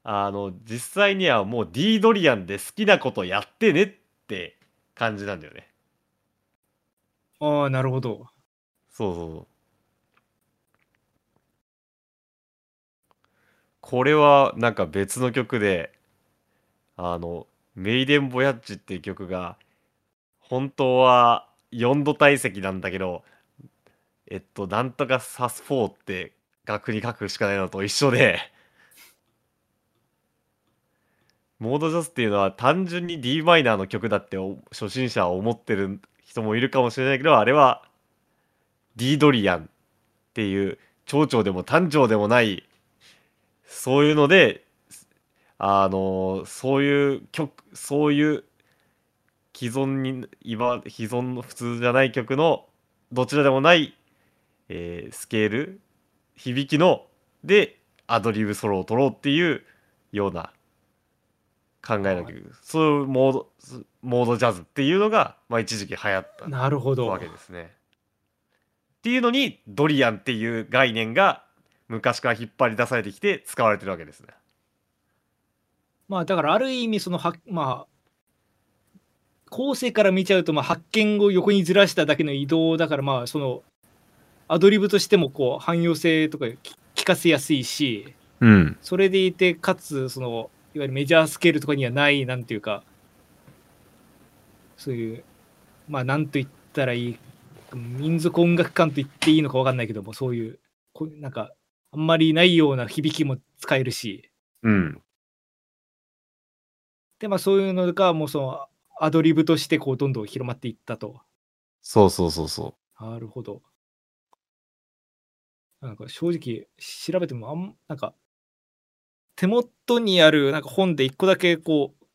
あの、実際にはもう D ドリアンで好きなことやってねって感じなんだよね。ああ、なるほど。そうそうそう。これはなんか別の曲で、あの、メイデン・ボヤッジっていう曲が、本当は4度体積なんだけど、えっと、なんとかサス4って楽に書くしかないのと一緒で、モードジャズっていうのは単純に d マイナーの曲だって初心者は思ってる人もいるかもしれないけど、あれは D ドリアンっていう蝶々でも単調でもないそういうのであのそういう曲そういう既存に今既存の普通じゃない曲のどちらでもない、えースケール響きのでアドリブソロを取ろうっていうような考えの曲そういうモードモードジャズっていうのが、まあ、一時期流行ったなるほどわ。けですね。っていうのにドリアンっていう概念が昔から引っ張り出されてきて使われてるわけですね。まあだからある意味そのはまあ後世から見ちゃうとまあ発見を横にずらしただけの移動だからまあそのアドリブとしてもこう汎用性とかき聞かせやすいしうん。それでいてかつそのいわゆるメジャースケールとかにはないなんていうかそういうまあなんと言ったらいい民族音楽感と言っていいのか分かんないけどもそういうこうなんかあんまりないような響きも使えるしうん。でまあそういうのがもうそのアドリブとしてこうどんどん広まっていったと。そうそうそうそなるほど。なんか正直調べてもあんなんか手元にあるなんか本で一個だけこう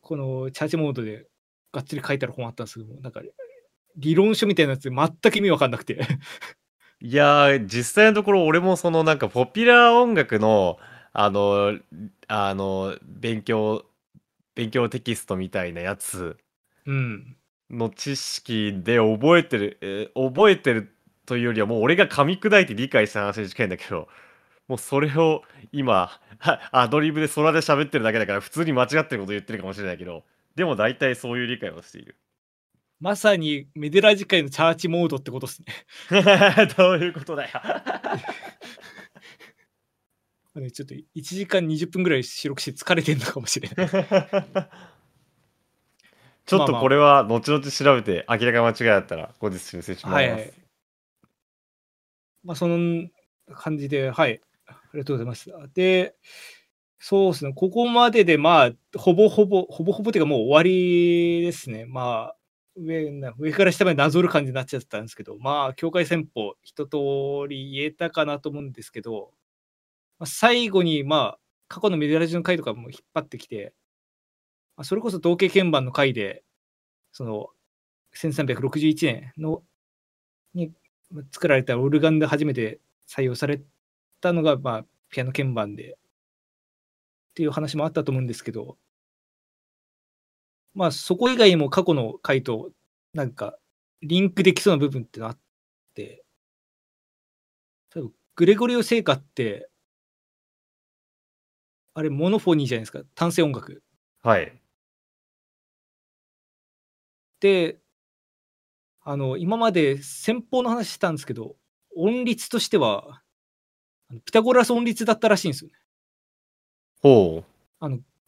このチャージモードでがっつり書いてある本あったんですけどもなんか理論書みたいなやつで全く意味わかんなくてう。いやー、実際のところ俺もそのなんかポピュラー音楽のあの、あの、勉強、勉強テキストみたいなやつうんの知識で覚えてる、えー覚えてるというよりはもう俺が噛み砕いて理解した話に近いんだけど、もうそれを今、はアドリブで空で喋ってるだけだから普通に間違ってること言ってるかもしれないけど、でも大体そういう理解をしている。まさにメデラ次回のチャーチモードってことですね [laughs] どういうことだよ。ねちょっと1時間20分ぐらい収録して疲れてんのかもしれない [laughs] ちょっとこれは後々調べて明らか間違いだったら後日修正します。はいはい。まあ、その感じで、はい。ありがとうございます。で、そうですね、ここまでで、まあ、ほぼほぼ、ほぼほぼっていうか、もう終わりですね。まあ、上な上から下までなぞる感じになっちゃったんですけど、まあ、境界戦法、一通り言えたかなと思うんですけど、まあ、最後に、まあ、過去のメディアラジオの回とかも引っ張ってきて、まあ、それこそ統計鍵盤の回で、その、1361年のに作られたオルガンで初めて採用されたのが、まあ、ピアノ鍵盤でっていう話もあったと思うんですけど、まあ、そこ以外にも過去の回となんかリンクできそうな部分ってのあって、多分グレゴリオ聖歌って、あれモノフォニーじゃないですか、単声音楽。はい。で、あの、今まで先方の話したんですけど、音律としては、あのピタゴラス音律だったらしいんですよね。ほ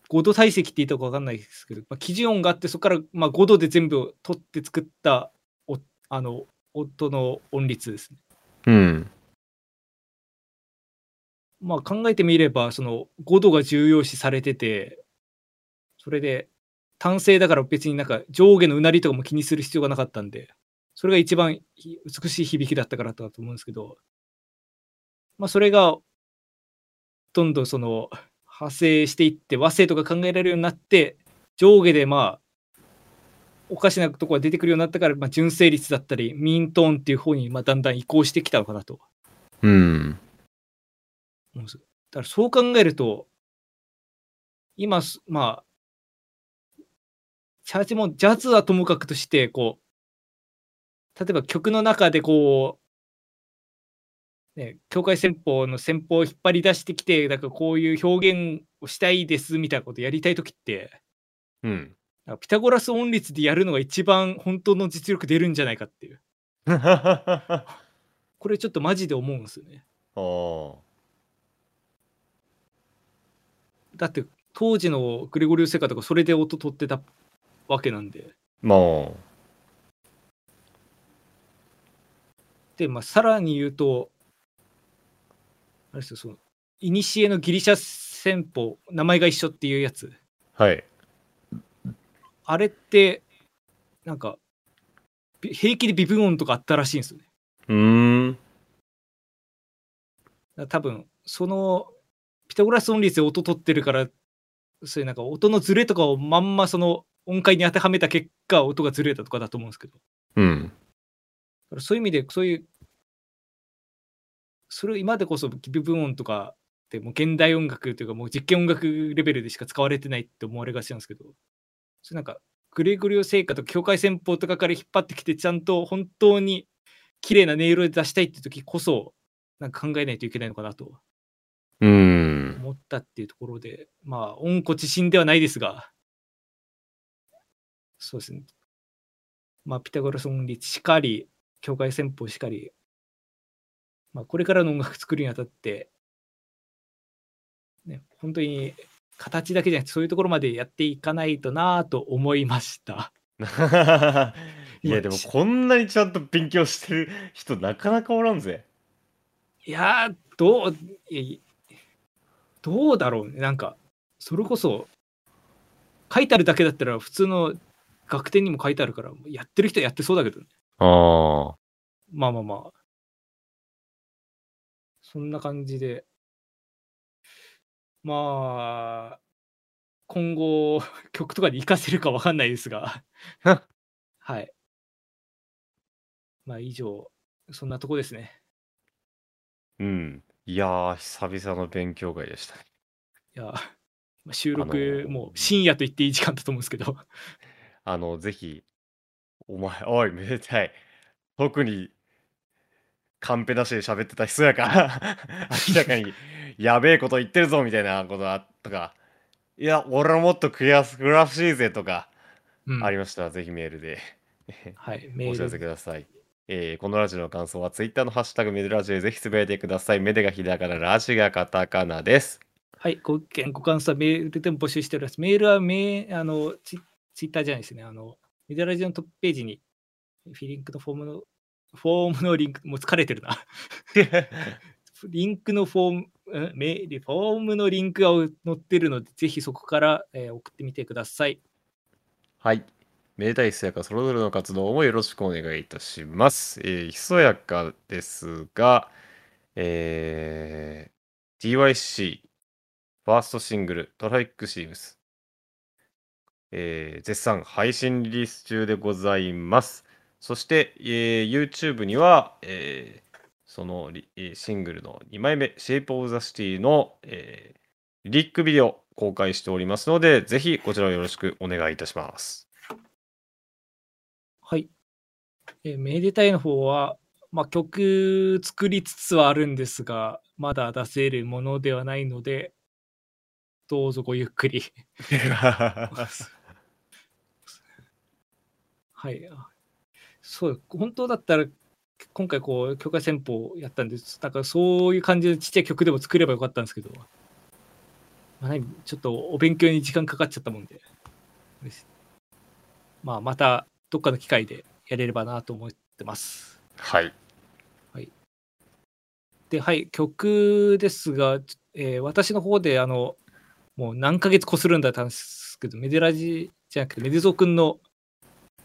5度体積って言ったか分かんないですけど、まあ、基準音があって、そこからまあ5度で全部取って作ったおあの音の音律ですね。う。うん。まあ考えてみれば、その5度が重要視されてて、それで、単性だから別になんか上下のうなりとかも気にする必要がなかったんで、それが一番美しい響きだったからだと思うんですけど、まあそれが、どんどんその派生していって和声とか考えられるようになって上下でまあおかしなとこが出てくるようになったから、まあ、純正率だったりミントーンっていう方にまあだんだん移行してきたのかなとうん。だからそう考えると今すまあチャーチもジャズはともかくとしてこう例えば曲の中でこうね境界戦法の戦法を引っ張り出してきてだからこういう表現をしたいですみたいなことやりたい時ってうん。ピタゴラス音律でやるのが一番本当の実力出るんじゃないかっていうあ [laughs] これちょっとマジで思うんですよねあ。だって当時のグレゴリオ・セカとかそれで音取ってたわけなんでまあ。で、まあ、さらに言うとあれですよその古のギリシャ戦法名前が一緒っていうやつはい。あれってなんかび平気で微分音とかあったらしいんですよねうーん。多分そのピタゴラス音律で音取ってるからそういうなんか音のズレとかをまんまその音階に当てはめた結果音がずれたとかだと思うんですけどだうん。からそういう意味でそういうそれを今でこそ微分音とかってもう現代音楽というかもう実験音楽レベルでしか使われてないって思われがちなんですけどそれなんかグレゴリオ聖歌とか境界戦法とかから引っ張ってきてちゃんと本当に綺麗な音色で出したいって時こそなんか考えないといけないのかなとうーん。思ったっていうところで、まあ、温故知新ではないですが、そうですね。まあ、ピタゴラス音律しかり、境界戦法しかり、まあ、これからの音楽作るにあたって、ね、本当に形だけじゃなくて、そういうところまでやっていかないとなぁと思いました。[laughs] いや、でもこんなにちゃんと勉強してる人なかなかおらんぜ。いやー、どう、いやどうだろうね。なんか、それこそ、書いてあるだけだったら、普通の楽天にも書いてあるから、やってる人はやってそうだけどね。ああ。まあまあまあ。そんな感じで。まあ、今後、[laughs] 曲とかに活かせるかわかんないですが。[laughs] はい。まあ以上、そんなとこですね。うん。いやー、久々の勉強会でしたね。いや、まあ収あの録、ーもう深夜と言っていい時間だと思うんですけど。あの、ぜひ、お前、おい、めでたい。特に、カンペなしで喋ってた人やから、[laughs] 明らかに、やべえこと言ってるぞ、みたいなことあったか、いや、俺はもっとクリアグラフしいぜとか、うんありましたら、ぜひメールではい、メ [laughs] お知らせール。ください。えーこのラジオの感想は、ツイッターのハッシュタグメデラジオでぜひつぶやいてください。メデがひらがな、ラジがカタカナです。はい、ご意見、ご感想はメールでも募集しております。メールはメあのツイッターじゃないですね。あの、メデラジオのトップページに、フィリンクのフォームの、フォームのリンク、もう疲れてるな。[laughs] リンクのフォーム、うんメールフォームのリンクが載ってるので、ぜひそこから、えー送ってみてください。はい。めでたいひそやかそれぞれの活動もよろしくお願いいたします。えーひそやかですが、えー DYC ファーストシングルトラフィックシームス、えー絶賛配信リリース中でございます。そして、えー YouTube には、えーそのシングルの2枚目、Shape of the City の、えーリリックビデオ公開しておりますので、ぜひこちらをよろしくお願いいたします。えーめでたいの方は、まあ、曲作りつつはあるんですが、まだ出せるものではないので、どうぞごゆっくり。[laughs] はい。あそう、本当だったら、今回こう、境界戦法やったんです。だからそういう感じでちっちゃい曲でも作ればよかったんですけど、まあ、何ちょっとお勉強に時間かかっちゃったもんで、まあ、またどっかの機会でやれればなと思ってます。はい。で、はい、曲ですが、えー私の方で、あの、もう何ヶ月こするんだったんですけど、メデラジじゃなくて、メデゾー君の、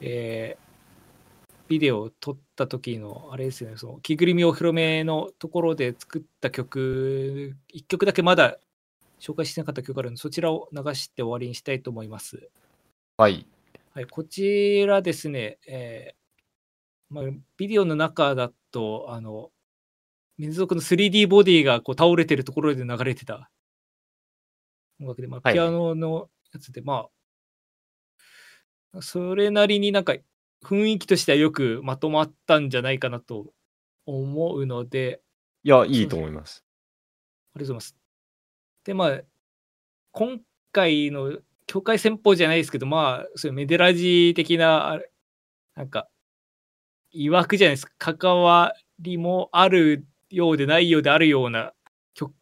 えービデオを撮った時の、あれですよね、その、着ぐるみお披露目のところで作った曲、1曲だけまだ紹介してなかった曲があるので、そちらを流して終わりにしたいと思います。はい。はい、こちらですね、えーまあ、ビデオの中だと、あの、民族の 3D ボディがこう倒れてるところで流れてた音楽で、まあ、はいピアノのやつで、まあ、それなりになんか雰囲気としてはよくまとまったんじゃないかなと思うので、いや、いいと思います。ありがとうございます。で、まあ、今回の境界戦法じゃないですけど、まあ、そういうメデラジ的な、あれなんか、曰くじゃないですか、関わりもあるようでないようであるような曲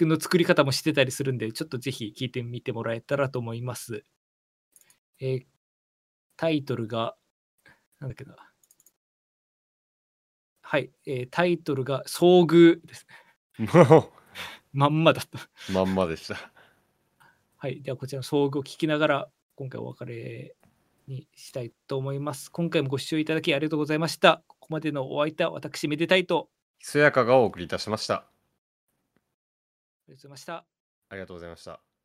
の作り方もしてたりするんで、ちょっとぜひ聞いてみてもらえたらと思います。えータイトルが、なんだっけな。はい、えータイトルが、遭遇です [laughs] まんまだった。う、まんまでした。はい。では、こちらの総合を聞きながら、今回お別れにしたいと思います。今回もご視聴いただきありがとうございました。ここまでのお相手は私、めでたいと。ひそやかがお送りいたしました。ありがとうございました。ありがとうございました。